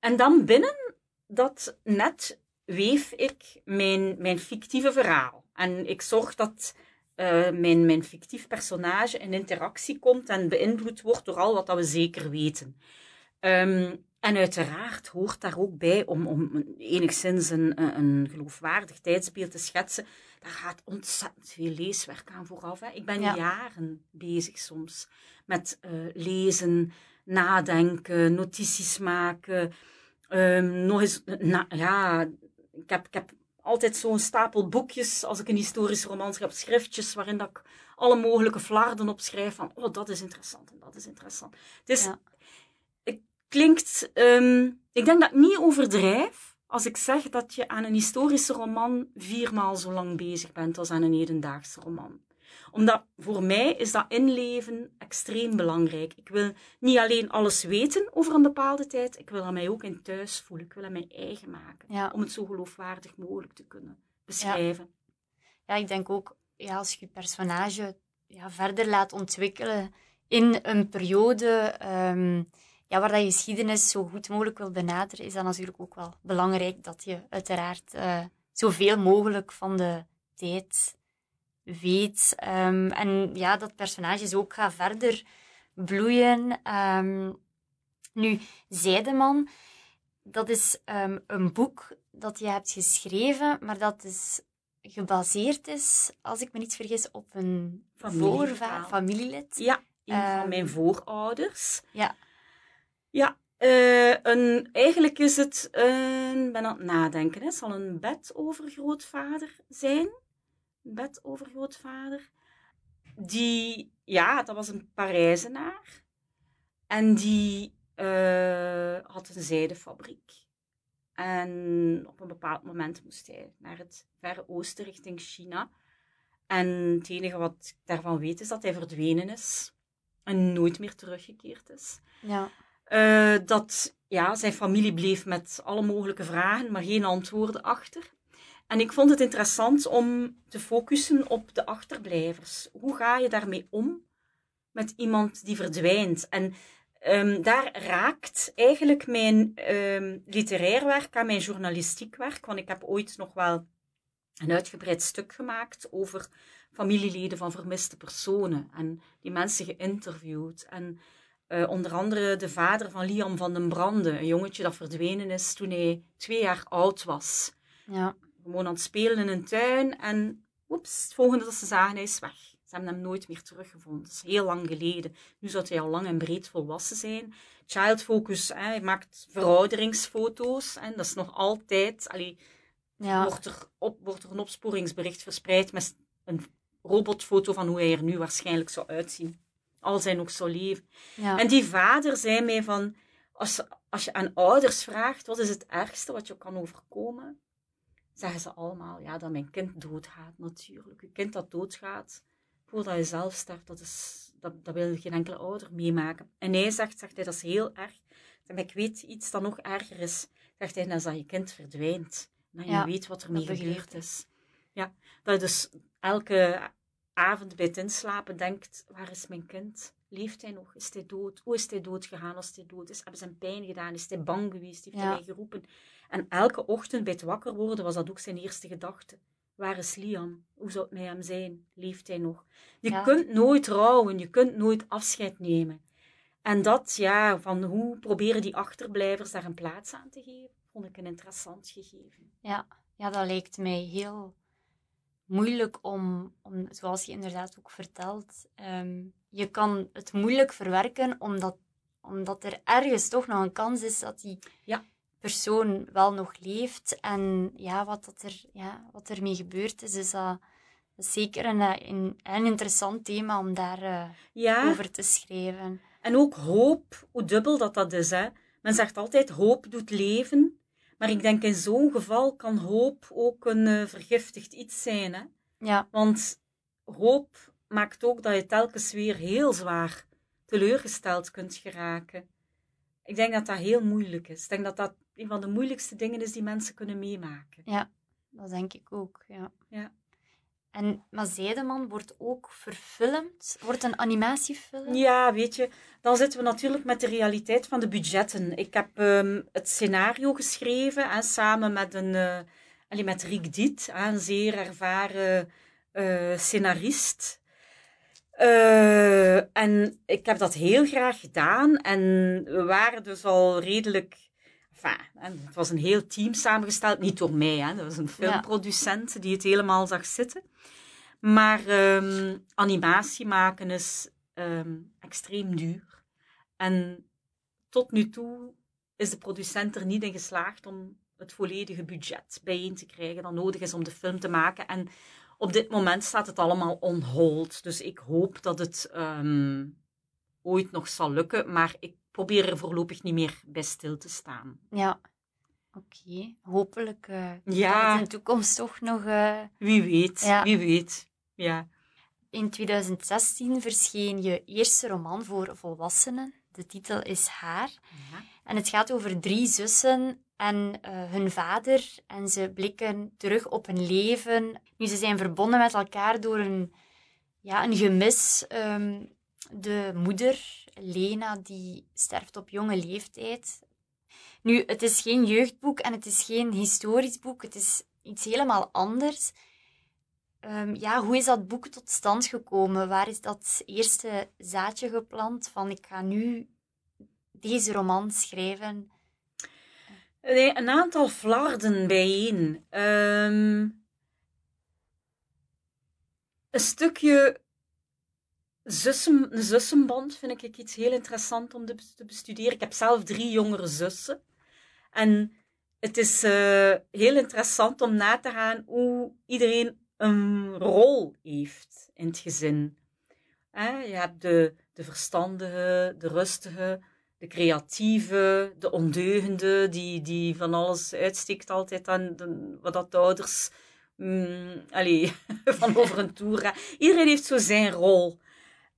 En dan binnen dat net weef ik mijn, mijn fictieve verhaal. En ik zorg dat eh, mijn, mijn fictief personage in interactie komt en beïnvloed wordt door al wat dat we zeker weten. Ehm, en uiteraard hoort daar ook bij, om, om enigszins een, een, geloofwaardig tijdsbeeld te schetsen, daar gaat ontzettend veel leeswerk aan vooraf. Hè. Ik ben Ja. jaren bezig soms met eh, lezen, nadenken, notities maken. Ehm, nog eens, na, ja, ik heb, ik heb altijd zo'n stapel boekjes als ik een historisch roman schrijf, schriftjes waarin dat ik alle mogelijke flarden opschrijf van, oh, dat is interessant en dat is interessant. Het is, Ja. het klinkt, ehm, ik denk dat ik niet overdrijf als ik zeg dat je aan een historische roman viermaal zo lang bezig bent als aan een hedendaagse roman. Omdat voor mij is dat inleven extreem belangrijk. Ik wil niet alleen alles weten over een bepaalde tijd, ik wil dat mij ook in thuis voelen. Ik wil dat mij eigen maken. Ja. Om het zo geloofwaardig mogelijk te kunnen beschrijven. ja, ik denk ook, ja, als je je personage ja, verder laat ontwikkelen in een periode ehm, ja, waar dat je geschiedenis zo goed mogelijk wil benaderen, is dat natuurlijk ook wel belangrijk dat je uiteraard uh, zoveel mogelijk van de tijd weet. Um, en ja, dat personages ook gaat verder bloeien. Um, nu, Zijdeman, dat is um, een boek dat je hebt geschreven, maar dat is gebaseerd is, als ik me niet vergis, op een voorva familielid. Ja, een van ehm, mijn voorouders. Ja. Ja, uh, een, eigenlijk is het, een, ben aan het nadenken, het zal een bedovergrootvader zijn. Bedovergrootvader. Die, ja, dat was een Parijzenaar. En die uh, had een zijdefabriek. En op een bepaald moment moest hij naar het Verre Oosten richting China. En het enige wat ik daarvan weet is dat hij verdwenen is en nooit meer teruggekeerd is. Ja. Uh, dat ja, zijn familie bleef met alle mogelijke vragen, maar geen antwoorden achter. En ik vond het interessant om te focussen op de achterblijvers. Hoe ga je daarmee om met iemand die verdwijnt? En um, daar raakt eigenlijk mijn um, literair werk aan mijn journalistiek werk. Want ik heb ooit nog wel een uitgebreid stuk gemaakt over familieleden van vermiste personen. En die mensen geïnterviewd. En uh, onder andere de vader van Liam van den Brande, een jongetje dat verdwenen is toen hij twee jaar oud was. Ja. Gewoon aan het spelen in een tuin en oeps, het volgende dat ze zagen, hij is weg. Ze hebben hem nooit meer teruggevonden. Dat is heel lang geleden. Nu zou hij al lang en breed volwassen zijn. Child Focus, hè, hij maakt verouderingsfoto's. En dat is nog altijd... Allee, ja. wordt, er op, wordt er een opsporingsbericht verspreid met een robotfoto van hoe hij er nu waarschijnlijk zou uitzien. Als hij nog zou leven. Ja. En die vader zei mij van... Als, als je aan ouders vraagt, wat is het ergste wat je kan overkomen? Zeggen ze allemaal, ja, dat mijn kind doodgaat natuurlijk. Je kind dat doodgaat, voordat je zelf sterft, dat, is, dat, dat wil geen enkele ouder meemaken. En hij zegt, zegt hij, dat is heel erg. Maar ik weet iets dat nog erger is. Zegt hij, dan is dat je kind verdwijnt. Dat je weet wat er mee gebeurd is. Ja, dat je dus elke avond bij het inslapen denkt, waar is mijn kind? Leeft hij nog? Is hij dood? Hoe is hij dood gegaan als hij dood is? Hebben ze hem pijn gedaan? Is hij bang geweest? Heeft hij mij geroepen? En elke ochtend bij het wakker worden was dat ook zijn eerste gedachte. Waar is Liam? Hoe zou het met hem zijn? Leeft hij nog? Je kunt nooit rouwen, je kunt nooit afscheid nemen. En dat, ja, van hoe proberen die achterblijvers daar een plaats aan te geven, vond ik een interessant gegeven. Ja, ja dat lijkt mij heel moeilijk om, om zoals je inderdaad ook vertelt, um, je kan het moeilijk verwerken omdat, omdat er ergens toch nog een kans is dat die ja. Persoon wel nog leeft. En ja, wat, dat er, ja, wat ermee gebeurd is, is dat, dat is zeker een, een, een, interessant thema om daar uh, ja. over te schrijven. En ook hoop, hoe dubbel dat dat is. Hè? Men zegt altijd hoop doet leven. Maar ik denk in zo'n geval kan hoop ook een uh, vergiftigd iets zijn. Hè? Ja. Want hoop maakt ook dat je telkens weer heel zwaar teleurgesteld kunt geraken. Ik denk dat dat heel moeilijk is. Ik denk dat dat een van de moeilijkste dingen is die mensen kunnen meemaken. Ja, dat denk ik ook. Ja. ja. En maar Zijdeman wordt ook verfilmd, wordt een animatiefilm. Ja, weet je, dan zitten we natuurlijk met de realiteit van de budgetten. Ik heb um, het scenario geschreven en samen met een, uh, met Rick Diet, een zeer ervaren uh, scenarist. Uh, en ik heb dat heel graag gedaan en we waren dus al redelijk Enfin, het was een heel team samengesteld, niet door mij, hè. dat was een filmproducent die het helemaal zag zitten. Maar um, animatie maken is um, extreem duur. En tot nu toe is de producent er niet in geslaagd om het volledige budget bijeen te krijgen dat nodig is om de film te maken. En op dit moment staat het allemaal on hold. Dus ik hoop dat het um, ooit nog zal lukken. Maar ik probeer er voorlopig niet meer bij stil te staan. Ja, oké. Hopelijk uh, ja. in de toekomst toch nog... Uh... Wie weet, ja. wie weet. Ja. In 2016 verscheen je eerste roman voor volwassenen. De titel is Haar. Ja. En het gaat over drie zussen en uh, hun vader. En ze blikken terug op hun leven. Nu, ze zijn verbonden met elkaar door een, ja, een gemis. Um, de moeder, Lena, die sterft op jonge leeftijd. Nu, het is geen jeugdboek en het is geen historisch boek. Het is iets helemaal anders. Um, ja, hoe is dat boek tot stand gekomen? Waar is dat eerste zaadje geplant van ik ga nu deze roman schrijven? Een aantal flarden bijeen. Um, een stukje zussen, een zussenband vind ik iets heel interessant om te bestuderen. Ik heb zelf drie jongere zussen. En het is uh, heel interessant om na te gaan hoe iedereen een rol heeft in het gezin. je hebt de, de verstandige, de rustige, de creatieve, de ondeugende, die, die van alles uitsteekt altijd aan de, wat dat ouders mm, allez, van over een toer. Iedereen heeft zo zijn rol.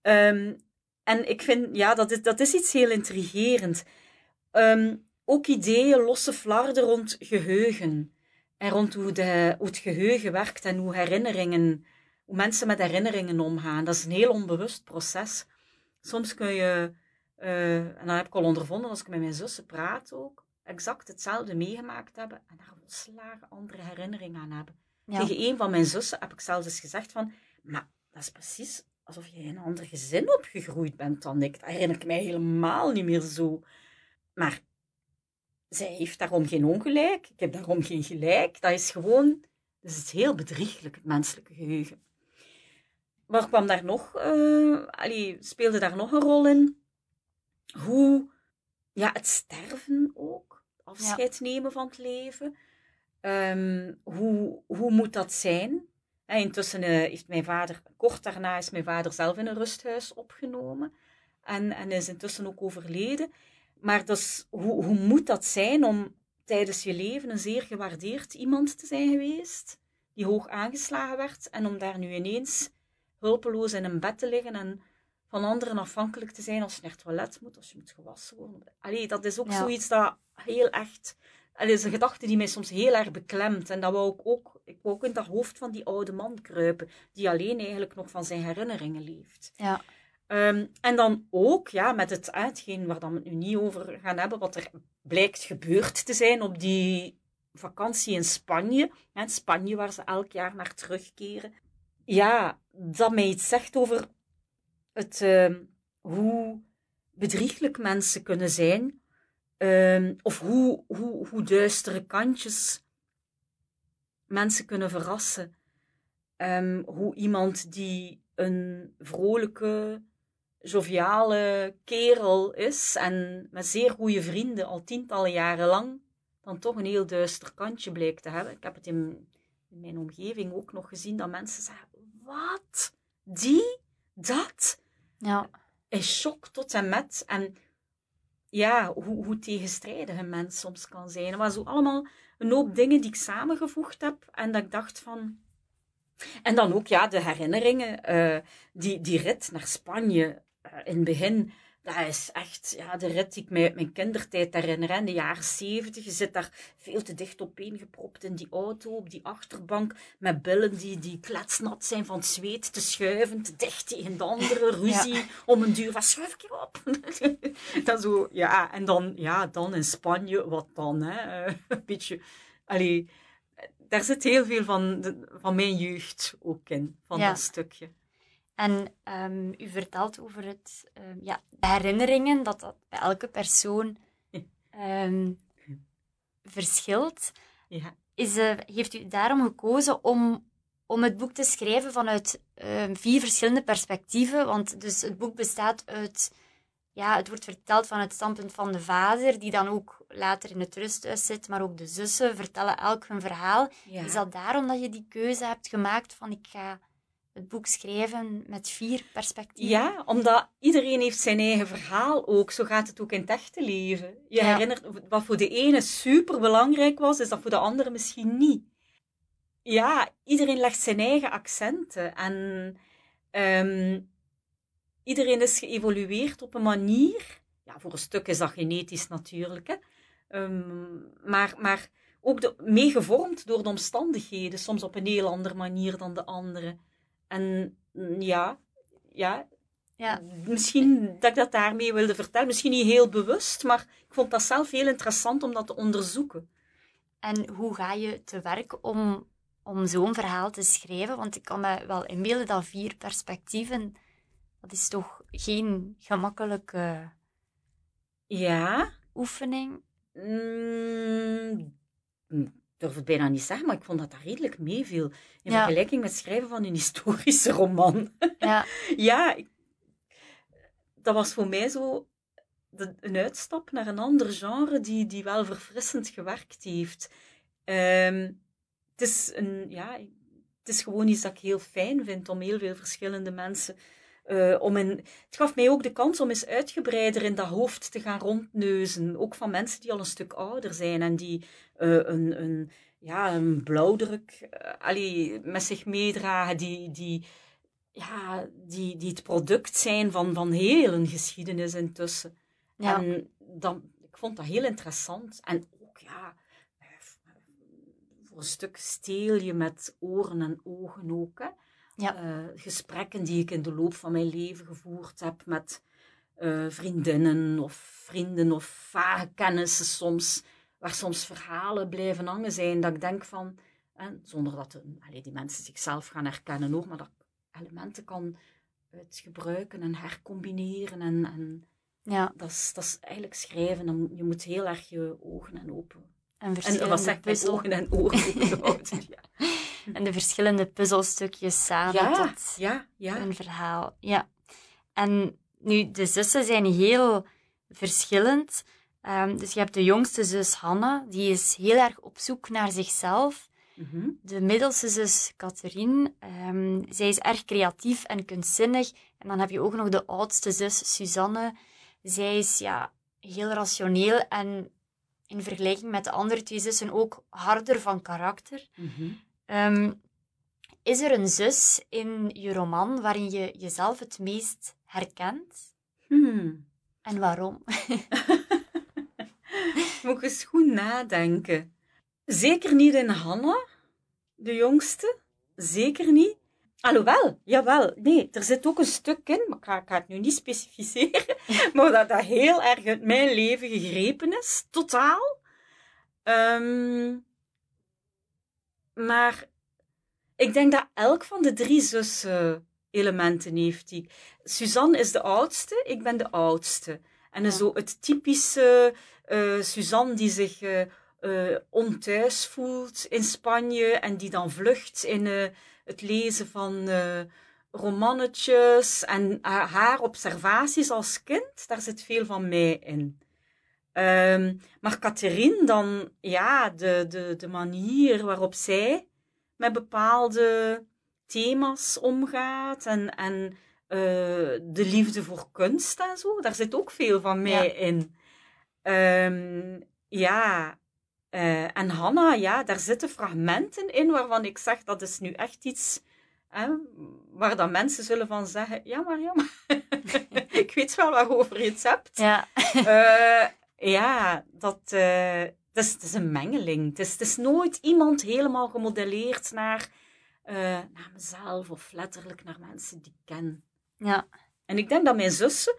Um, en ik vind, ja, dat is, dat is iets heel intrigerend. Um, ook ideeën, losse flarden rond geheugen. En rond hoe, de, hoe het geheugen werkt en hoe herinneringen, hoe mensen met herinneringen omgaan. Dat is een heel onbewust proces. Soms kun je, uh, en dat heb ik al ondervonden als ik met mijn zussen praat ook, exact hetzelfde meegemaakt hebben en daar volslagen andere herinneringen aan hebben. Tegen een van mijn zussen heb ik zelfs eens gezegd van, maar dat is precies alsof je in een ander gezin opgegroeid bent dan ik. Dat herinner ik mij helemaal niet meer zo. Maar zij heeft daarom geen ongelijk. Ik heb daarom geen gelijk. Dat is gewoon, dat is heel bedrieglijk, het menselijke geheugen. Wat kwam daar nog, uh, allee, speelde daar nog een rol in? Hoe, ja, het sterven ook, afscheid nemen van het leven. Um, hoe, hoe moet dat zijn? En intussen uh, heeft mijn vader, kort daarna is mijn vader zelf in een rusthuis opgenomen. En, en is intussen ook overleden. Maar dus, hoe, hoe moet dat zijn om tijdens je leven een zeer gewaardeerd iemand te zijn geweest, die hoog aangeslagen werd, en om daar nu ineens hulpeloos in een bed te liggen en van anderen afhankelijk te zijn als je naar het toilet moet, als je moet gewassen worden. Allee, dat is ook zoiets dat heel echt... Dat is een gedachte die mij soms heel erg beklemt. En dat wou ik ook... Ik wou ook in dat hoofd van die oude man kruipen, die alleen eigenlijk nog van zijn herinneringen leeft. Ja. Um, en dan ook ja, met het uitgeen waar dan we het nu niet over gaan hebben, wat er blijkt gebeurd te zijn op die vakantie in Spanje. In Spanje, waar ze elk jaar naar terugkeren. Ja, dat mij iets zegt over het, uh, hoe bedrieglijk mensen kunnen zijn. Um, of hoe, hoe, hoe duistere kantjes mensen kunnen verrassen. Um, hoe iemand die een vrolijke, joviale kerel is en met zeer goede vrienden al tientallen jaren lang, dan toch een heel duister kantje blijkt te hebben. Ik heb het in, in mijn omgeving ook nog gezien dat mensen zeggen: Wat? Die? Dat? Ja. In shock tot en met. En ja, hoe, hoe tegenstrijdig een mens soms kan zijn. Maar zo allemaal een hoop dingen die ik samengevoegd heb en dat ik dacht van. En dan ook ja, de herinneringen, uh, die, die rit naar Spanje, uh, in het begin, dat is echt ja, de rit die ik mij uit mijn kindertijd herinner. In de jaren zeventig, je zit daar veel te dicht opeengepropt in die auto, op die achterbank, met billen die, die kletsnat zijn van het zweet, te schuiven, te dicht tegen de andere, ruzie, om een duur van schuif ik op. dat zo, ja, en dan, ja, dan in Spanje, wat dan, hè? een beetje, allee, daar zit heel veel van, de, van mijn jeugd ook in, van dat stukje. En um, u vertelt over het, um, ja, de herinneringen, dat dat bij elke persoon um, verschilt. Ja. Is, uh, heeft u daarom gekozen om, om het boek te schrijven vanuit vier verschillende perspectieven? Want dus het boek bestaat uit, ja, het wordt verteld van het standpunt van de vader, die dan ook later in het rusthuis zit, maar ook de zussen vertellen elk hun verhaal. Ja. Is dat daarom dat je die keuze hebt gemaakt van ik ga het boek schrijven met vier perspectieven. Ja, omdat iedereen heeft zijn eigen verhaal ook. Zo gaat het ook in het echte leven. Je herinnert, wat voor de ene super belangrijk was, is dat voor de andere misschien niet. Ja, iedereen legt zijn eigen accenten. En um, iedereen is geëvolueerd op een manier. Ja, voor een stuk is dat genetisch natuurlijk. Hè, Ehm, maar, maar ook meegevormd door de omstandigheden, soms op een heel andere manier dan de andere. En mm, ja, ja, ja. Misschien dat ik dat daarmee wilde vertellen. Misschien niet heel bewust, maar ik vond dat zelf heel interessant om dat te onderzoeken. En hoe ga je te werk om, om zo'n verhaal te schrijven? Want ik kan me wel inbeelden dat vier perspectieven, dat is toch geen gemakkelijke ja. oefening? Mm, durf het bijna niet zeggen, maar ik vond dat dat redelijk meeviel. In vergelijking met het schrijven van een historische roman. Ja, ja dat was voor mij zo een uitstap naar een ander genre die, die wel verfrissend gewerkt heeft. Ehm, het, is een, ja, het is gewoon iets dat ik heel fijn vind om heel veel verschillende mensen. Uh, om in, het gaf mij ook de kans om eens uitgebreider in dat hoofd te gaan rondneuzen. Ook van mensen die al een stuk ouder zijn en die uh, een, een, ja, een blauwdruk uh, allee, met zich meedragen, die, die, ja, die, die het product zijn van, van heel een geschiedenis intussen. Ja. En dan, ik vond dat heel interessant. En ook, ja, voor een stuk steel je met oren en ogen ook. Hè. Ja. Uh, gesprekken die ik in de loop van mijn leven gevoerd heb met uh, vriendinnen of vrienden of vage kennissen soms, waar soms verhalen blijven hangen zijn, dat ik denk van, zonder dat de, allee, die mensen zichzelf gaan herkennen ook, maar dat elementen kan uitgebruiken en hercombineren. En, en ja. dat, is, dat is eigenlijk schrijven. Dan, je moet heel erg je ogen en open. En, en wat zegt puzzel... ogen en ogen open ja. En de verschillende puzzelstukjes samen ja, tot ja, ja. een verhaal. Ja. En nu, de zussen zijn heel verschillend. Um, dus je hebt de jongste zus Hanna, die is heel erg op zoek naar zichzelf. Mhm. De middelste zus Catherine, um, zij is erg creatief en kunstzinnig. En dan heb je ook nog de oudste zus Suzanne. Zij is ja, heel rationeel en in vergelijking met de andere twee zussen ook harder van karakter. Mhm. Ehm, is er een zus in je roman waarin je jezelf het meest herkent? Hmm. En waarom? Moet ik eens goed nadenken. Zeker niet in Hanna, de jongste. Zeker niet. Alhoewel, jawel, nee, er zit ook een stuk in, maar ik ga, het nu niet specificeren, maar dat dat heel erg uit mijn leven gegrepen is, totaal. Um, maar ik denk dat elk van de drie zussen elementen heeft. Die. Suzanne is de oudste, ik ben de oudste. En ja. zo het typische uh, Suzanne die zich uh, uh, onthuis voelt in Spanje en die dan vlucht in het lezen van romannetjes en haar observaties als kind, daar zit veel van mij in. Um, maar Catherine dan, ja, de, de, de manier waarop zij met bepaalde thema's omgaat en, en uh, de liefde voor kunst en zo, daar zit ook veel van mij ja. in. Um, ja, uh, en Hanna, ja, daar zitten fragmenten in waarvan ik zeg dat is nu echt iets hè, waar dan mensen zullen van zeggen: ja, maar ja, maar ik weet wel waarover je het hebt. Ja, uh, ja dat, uh, het, is, een mengeling. Het is, het is nooit iemand helemaal gemodelleerd naar, naar mezelf of letterlijk naar mensen die ik ken. Ja. En ik denk dat mijn zussen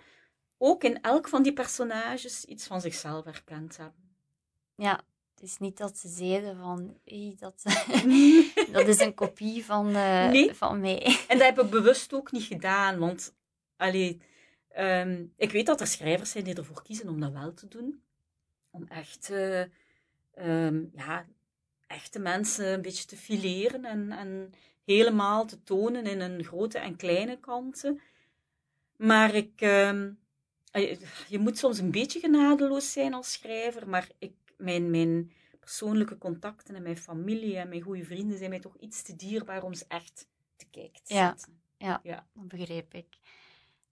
ook in elk van die personages iets van zichzelf herkend hebben. Ja, het is niet dat ze zeiden van, dat, dat is een kopie van, uh, nee. van mij. En dat heb ik bewust ook niet gedaan, want allee, um, ik weet dat er schrijvers zijn die ervoor kiezen om dat wel te doen. Om echt, uh, um, ja, echte mensen een beetje te fileren en, en helemaal te tonen in een grote en kleine kanten. Maar ik, um, je moet soms een beetje genadeloos zijn als schrijver, maar ik mijn, mijn persoonlijke contacten en mijn familie en mijn goede vrienden zijn mij toch iets te dierbaar om ze echt te kijken te ja, ja, ja, dat begrijp ik.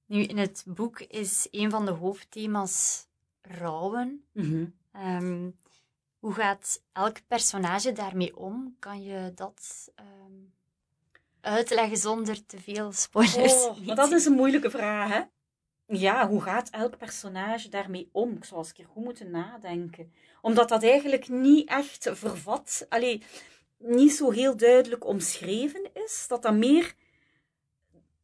Nu, in het boek is een van de hoofdthema's rouwen. Mm um, hoe gaat elk personage daarmee om? Kan je dat um, uitleggen zonder te veel spoilers? Oh, maar dat is een moeilijke vraag, hè? ja, hoe gaat elk personage daarmee om? Ik zou eens een keer goed moeten nadenken. Omdat dat eigenlijk niet echt vervat, allee, niet zo heel duidelijk omschreven is. Dat dat meer,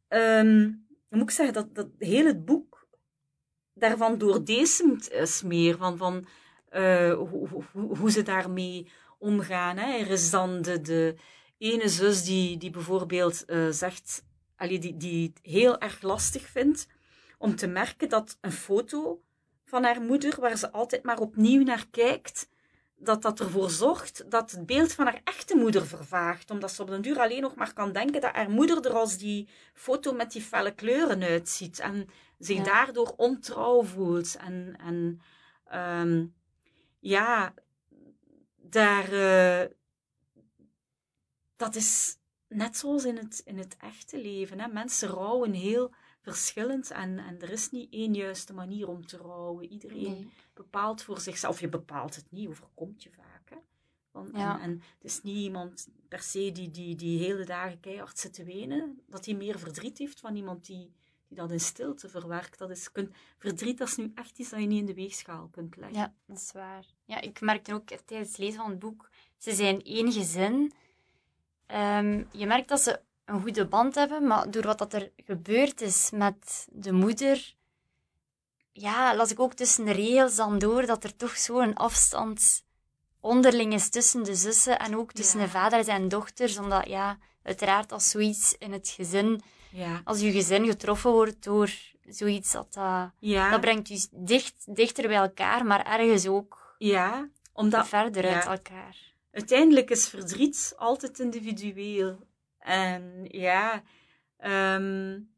um, moet ik zeggen, dat, dat heel het boek daarvan doordecemd is meer. Van, van hoe, hoe, hoe, ze daarmee omgaan. Hè. Er is dan de, de ene zus die, die bijvoorbeeld uh, zegt, allee, die, die het heel erg lastig vindt om te merken dat een foto van haar moeder, waar ze altijd maar opnieuw naar kijkt, dat dat ervoor zorgt dat het beeld van haar echte moeder vervaagt. Omdat ze op den duur alleen nog maar kan denken dat haar moeder er als die foto met die felle kleuren uitziet. En zich daardoor ontrouw voelt. En, en um, ja, daar, uh, dat is net zoals in het, in het echte leven. Hè. Mensen rouwen heel verschillend en, en er is niet één juiste manier om te rouwen. Iedereen bepaalt voor zichzelf, of je bepaalt het niet, overkomt je vaak. Hè. Want, en, en, het is niet iemand per se die, die, die hele dagen keihard zit te wenen, dat hij meer verdriet heeft van iemand die, die dat in stilte verwerkt. Dat is, kun, verdriet dat is nu echt iets dat je niet in de weegschaal kunt leggen. Ja, dat is waar. Ja, ik merkte ook tijdens het lezen van het boek, ze zijn één gezin. Um, je merkt dat ze een goede band hebben, maar door wat dat er gebeurd is met de moeder, ja, las ik ook tussen de regels dan door dat er toch zo'n afstand onderling is tussen de zussen en ook tussen de vaders en dochters, omdat ja, uiteraard als zoiets in het gezin, ja. als je gezin getroffen wordt door zoiets, dat, dat, ja. dat brengt je dicht, dichter bij elkaar, maar ergens ook ja, omdat, verder uit elkaar. Uiteindelijk is verdriet altijd individueel. En ja, um,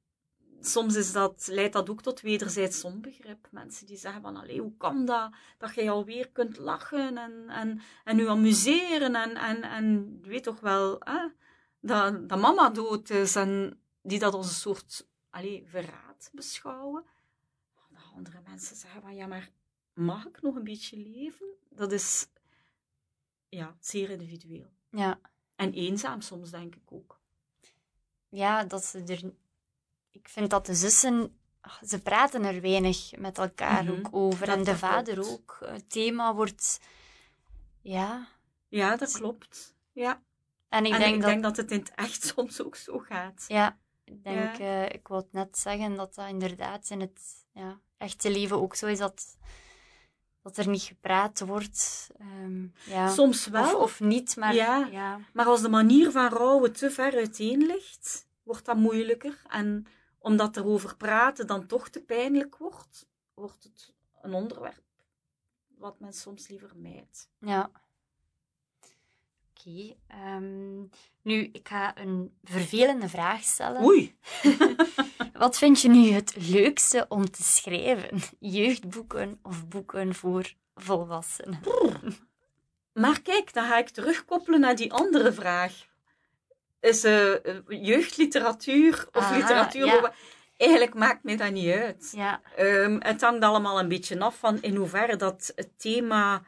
soms is dat, leidt dat ook tot wederzijds onbegrip. Mensen die zeggen van, allee, hoe kan dat, dat jij alweer kunt lachen en, en, en u amuseren en, en, en weet toch wel, dat, dat mama dood is en die dat als een soort, allee, verraad beschouwen. andere mensen zeggen van, ja, maar mag ik nog een beetje leven? Dat is, ja, zeer individueel. Ja. En eenzaam soms, denk ik ook. Ja, dat ze er... Ik vind dat de zussen... Ze praten er weinig met elkaar mhm. ook over. en de vader ook. Het thema wordt... Ja. Ja, dat klopt. Ja. En ik, en denk, ik dat... denk dat het in het echt soms ook zo gaat. Ja. Ik denk... Uh, ik wou net zeggen dat dat inderdaad in het ja, echte leven ook zo is dat dat er niet gepraat wordt. Um, ja. Soms wel. Of, of niet, maar... Ja. ja. Maar als de manier van rouwen te ver uiteen ligt, wordt dat moeilijker. En omdat erover praten dan toch te pijnlijk wordt, wordt het een onderwerp wat men soms liever mijdt. Ja. Oké. Okay, um, ehm, nu, ik ga een vervelende vraag stellen. Oei! Wat vind je nu het leukste om te schrijven? Jeugdboeken of boeken voor volwassenen? Maar kijk, dan ga ik terugkoppelen naar die andere vraag. Is uh, jeugdliteratuur of literatuur... Ja. Eigenlijk maakt mij dat niet uit. Ja. Um, het hangt allemaal een beetje af van in hoeverre dat het thema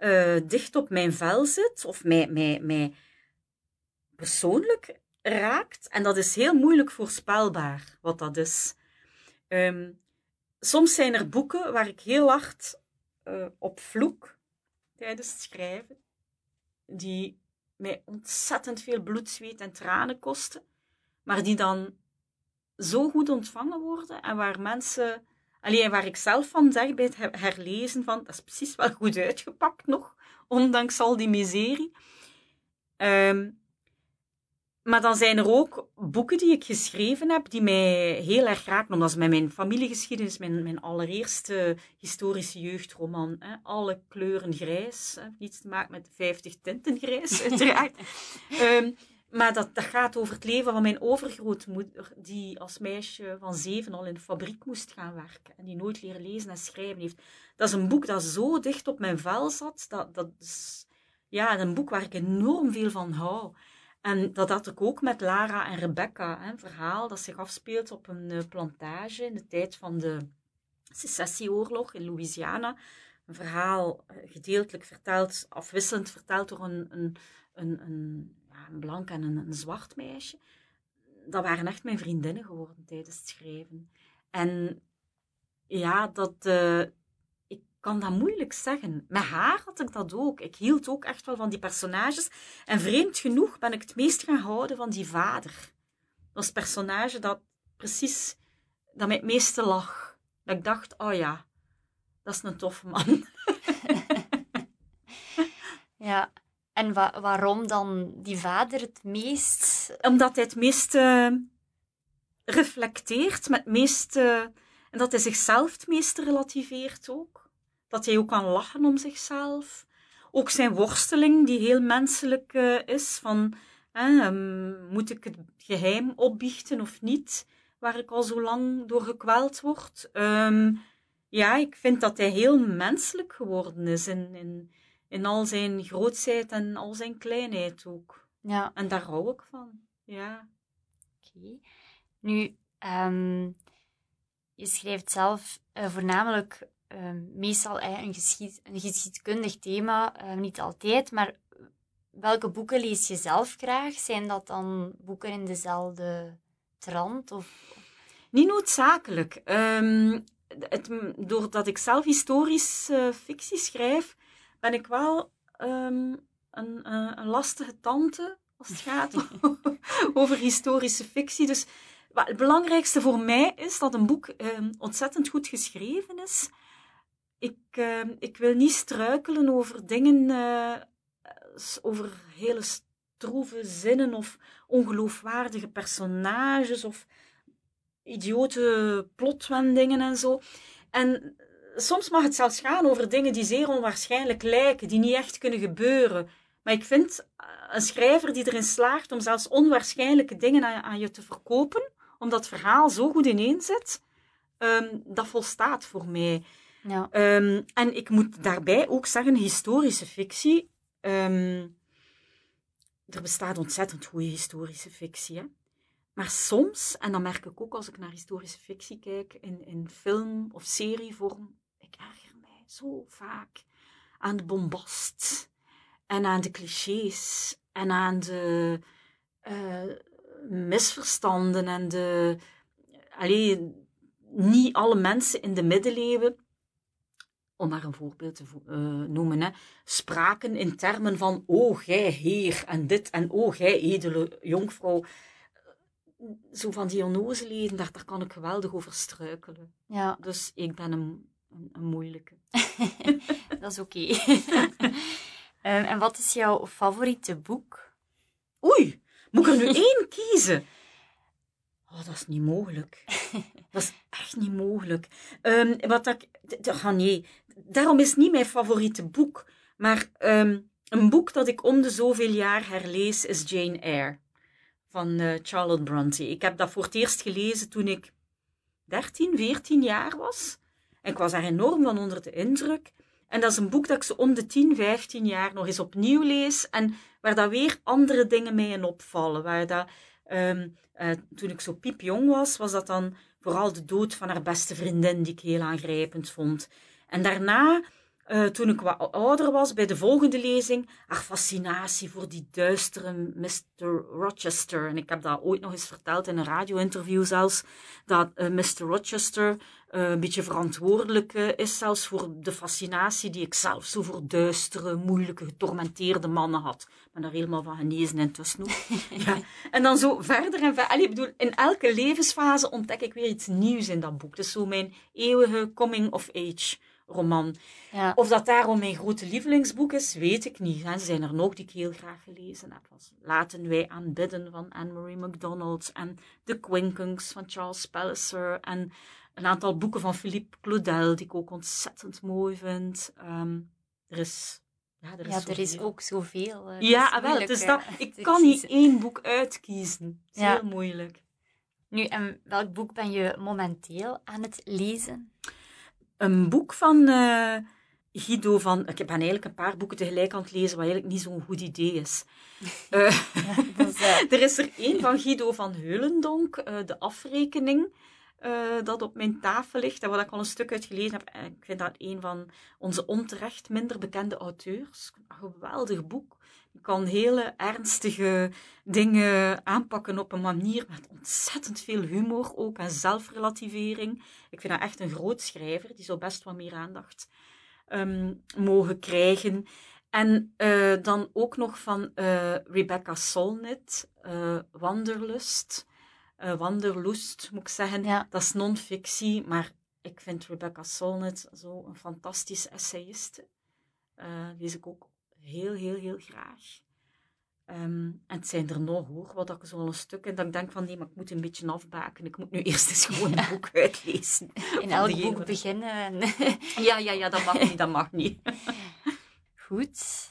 uh, dicht op mijn vel zit, of mij, mij, mij persoonlijk raakt. En dat is heel moeilijk voorspelbaar, wat dat is. Um, soms zijn er boeken waar ik heel hard uh, op vloek tijdens het schrijven, die mij ontzettend veel bloed, zweet en tranen kosten, maar die dan zo goed ontvangen worden en waar mensen, alleen waar ik zelf van zeg bij het herlezen van, dat is precies wel goed uitgepakt nog, ondanks al die miserie. Um, maar dan zijn er ook boeken die ik geschreven heb die mij heel erg raken. Omdat ze met mijn familiegeschiedenis, mijn, mijn allereerste historische jeugdroman, hè, alle kleuren grijs, hè, niets te maken met 50 tinten grijs, uiteraard. um, maar dat, dat gaat over het leven van mijn overgrootmoeder, die als meisje van zeven al in de fabriek moest gaan werken en die nooit leren lezen en schrijven heeft. Dat is een boek dat zo dicht op mijn vel zat. Dat, dat is ja, een boek waar ik enorm veel van hou. En dat had ik ook met Lara en Rebecca, een verhaal dat zich afspeelt op een eh, plantage in de tijd van de secessieoorlog in Louisiana. Een verhaal eh, gedeeltelijk verteld, afwisselend verteld door een, een, een, een, een blank en een, zwart meisje. Dat waren echt mijn vriendinnen geworden tijdens het schrijven. En ja, dat, uh, ik kan dat moeilijk zeggen. Met haar had ik dat ook. Ik hield ook echt wel van die personages. En vreemd genoeg ben ik het meest gaan houden van die vader. Dat was het personage dat precies, dat mij het meeste lag. Dat ik dacht, oh ja, dat is een toffe man. ja, en wa waarom dan die vader het meest? Omdat hij het meest uh, reflecteert, met meest... Uh, en dat hij zichzelf het meest relativeert ook. Dat hij ook kan lachen om zichzelf. Ook zijn worsteling, die heel menselijk is, van... Um, moet ik het geheim opbiechten of niet? Waar ik al zo lang door gekweld word. Um, ja, ik vind dat hij heel menselijk geworden is in, in, in al zijn grootheid en al zijn kleinheid ook. Ja. En daar hou ik van, ja. Oké. Nu, um, je schrijft zelf uh, voornamelijk uh, meestal uh, een, geschied, een geschiedkundig thema, uh, niet altijd, maar welke boeken lees je zelf graag? Zijn dat dan boeken in dezelfde trant? Of, Niet noodzakelijk. Um, het, doordat ik zelf historische fictie schrijf, ben ik wel um, een, uh, een lastige tante als het gaat over historische fictie. Dus het belangrijkste voor mij is dat een boek um, ontzettend goed geschreven is. Ik, uh, ik wil niet struikelen over dingen, uh, over hele stroeve zinnen of ongeloofwaardige personages of idiote plotwendingen en zo. En soms mag het zelfs gaan over dingen die zeer onwaarschijnlijk lijken, die niet echt kunnen gebeuren. Maar ik vind eh, een schrijver die erin slaagt om zelfs onwaarschijnlijke dingen aan, aan je te verkopen, omdat het verhaal zo goed ineen zit, um, dat volstaat voor mij. Ja. Um, en ik moet daarbij ook zeggen, historische fictie. Um, er bestaat ontzettend goede historische fictie. Hè? Maar soms, en dan merk ik ook als ik naar historische fictie kijk, in, in film- of serievorm, ik erger mij zo vaak aan de bombast en aan de clichés en aan de uh, misverstanden en de. Alleen, niet alle mensen in de middeleeuwen, om maar een voorbeeld te uh, noemen, hè, spraken in termen van: O gij heer en dit en O gij edele jonkvrouw zo van die onnozelheden, daar, daar kan ik geweldig over struikelen. Ja. Dus ik ben een, een, een moeilijke. dat is oké. um, en wat is jouw favoriete boek? Oei, moet ik er nu één kiezen? Oh, dat is niet mogelijk. Dat is echt niet mogelijk. Um, wat ik, oh nee, daarom is het niet mijn favoriete boek. Maar um, een boek dat ik om de zoveel jaar herlees is Jane Eyre van uh, Charlotte Bronte. Ik heb dat voor het eerst gelezen toen ik 13, 14 jaar was. En ik was daar enorm van onder de indruk. En dat is een boek dat ik zo om de 10, 15 jaar nog eens opnieuw lees. En waar dat weer andere dingen mij in opvallen. Waar dat, um, uh, toen ik zo piepjong was, was dat dan vooral de dood van haar beste vriendin, die ik heel aangrijpend vond. En daarna uh, toen ik wat ouder was, bij de volgende lezing, haar fascinatie voor die duistere Mr. Rochester. En ik heb dat ooit nog eens verteld in een radio-interview zelfs, dat uh, Mr. Rochester uh, een beetje verantwoordelijk is zelfs voor de fascinatie die ik zelf zo voor duistere, moeilijke, getormenteerde mannen had. Ik ben daar helemaal van genezen intussen ook. ja. En dan zo verder en verder. Allee, ik bedoel, in elke levensfase ontdek ik weer iets nieuws in dat boek. Is zo mijn eeuwige coming of age roman. Ja. Of dat daarom mijn grote lievelingsboek is, weet ik niet. Ze zijn er nog die ik heel graag gelezen heb. Was Laten wij aanbidden van Anne-Marie MacDonald en The Quinkings van Charles Palliser en een aantal boeken van Philippe Claudel die ik ook ontzettend mooi vind. Um, er is ja, er is, ja, er is ook zoveel. Uh, ja, wel. Dus dat, ik kan niet één boek uitkiezen. Het is ja. heel moeilijk. Nu, en welk boek ben je momenteel aan het lezen? Een boek van uh, Guido van... Ik ben eigenlijk een paar boeken tegelijk aan het lezen, wat eigenlijk niet zo'n goed idee is. uh, ja, is er is er één van Guido van Heulendonk, De Afrekening. dat op mijn tafel ligt en waar ik al een stuk uit gelezen heb. En ik vind dat een van onze onterecht minder bekende auteurs. Een geweldig boek. Kan hele ernstige dingen aanpakken op een manier met ontzettend veel humor ook en zelfrelativering. Ik vind dat echt een groot schrijver. Die zou best wat meer aandacht um, mogen krijgen. En uh, dan ook nog van uh, Rebecca Solnit, uh, Wanderlust. Wanderlust, moet ik zeggen. Ja. Dat is non-fictie, maar ik vind Rebecca Solnit zo een fantastische essayiste. lees ik ook heel, heel, heel graag. Um, en het zijn er nog hoor, wat ik een stuk en dat ik denk van nee, maar ik moet een beetje afbaken. Ik moet nu eerst eens gewoon een boek uitlezen. In elk boek beginnen. ja, ja, ja, dat mag niet, dat mag niet. Goed.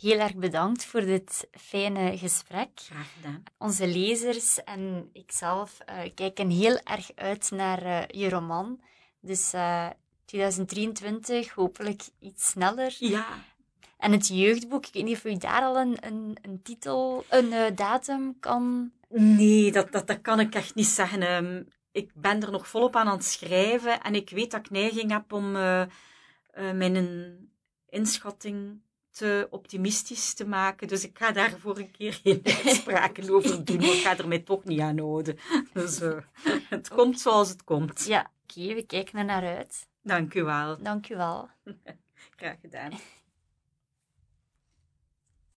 Heel erg bedankt voor dit fijne gesprek. Graag gedaan. Onze lezers en ikzelf uh, kijken heel erg uit naar uh, je roman. Dus uh, eh, 2023 hopelijk iets sneller. Ja. En het jeugdboek, ik weet niet of u daar al een, een, een titel, een datum kan... Nee, dat, dat, dat kan ik echt niet zeggen. Um, ik ben er nog volop aan aan het schrijven en ik weet dat ik neiging heb om mijn inschatting te optimistisch te maken. Dus ik ga daar voor een keer geen uitspraken over doen. ik ga er mij toch niet aan houden. Dus uh, het komt zoals het komt. Ja, oké, we kijken er naar uit. Dank u wel. Dank u wel. Graag gedaan.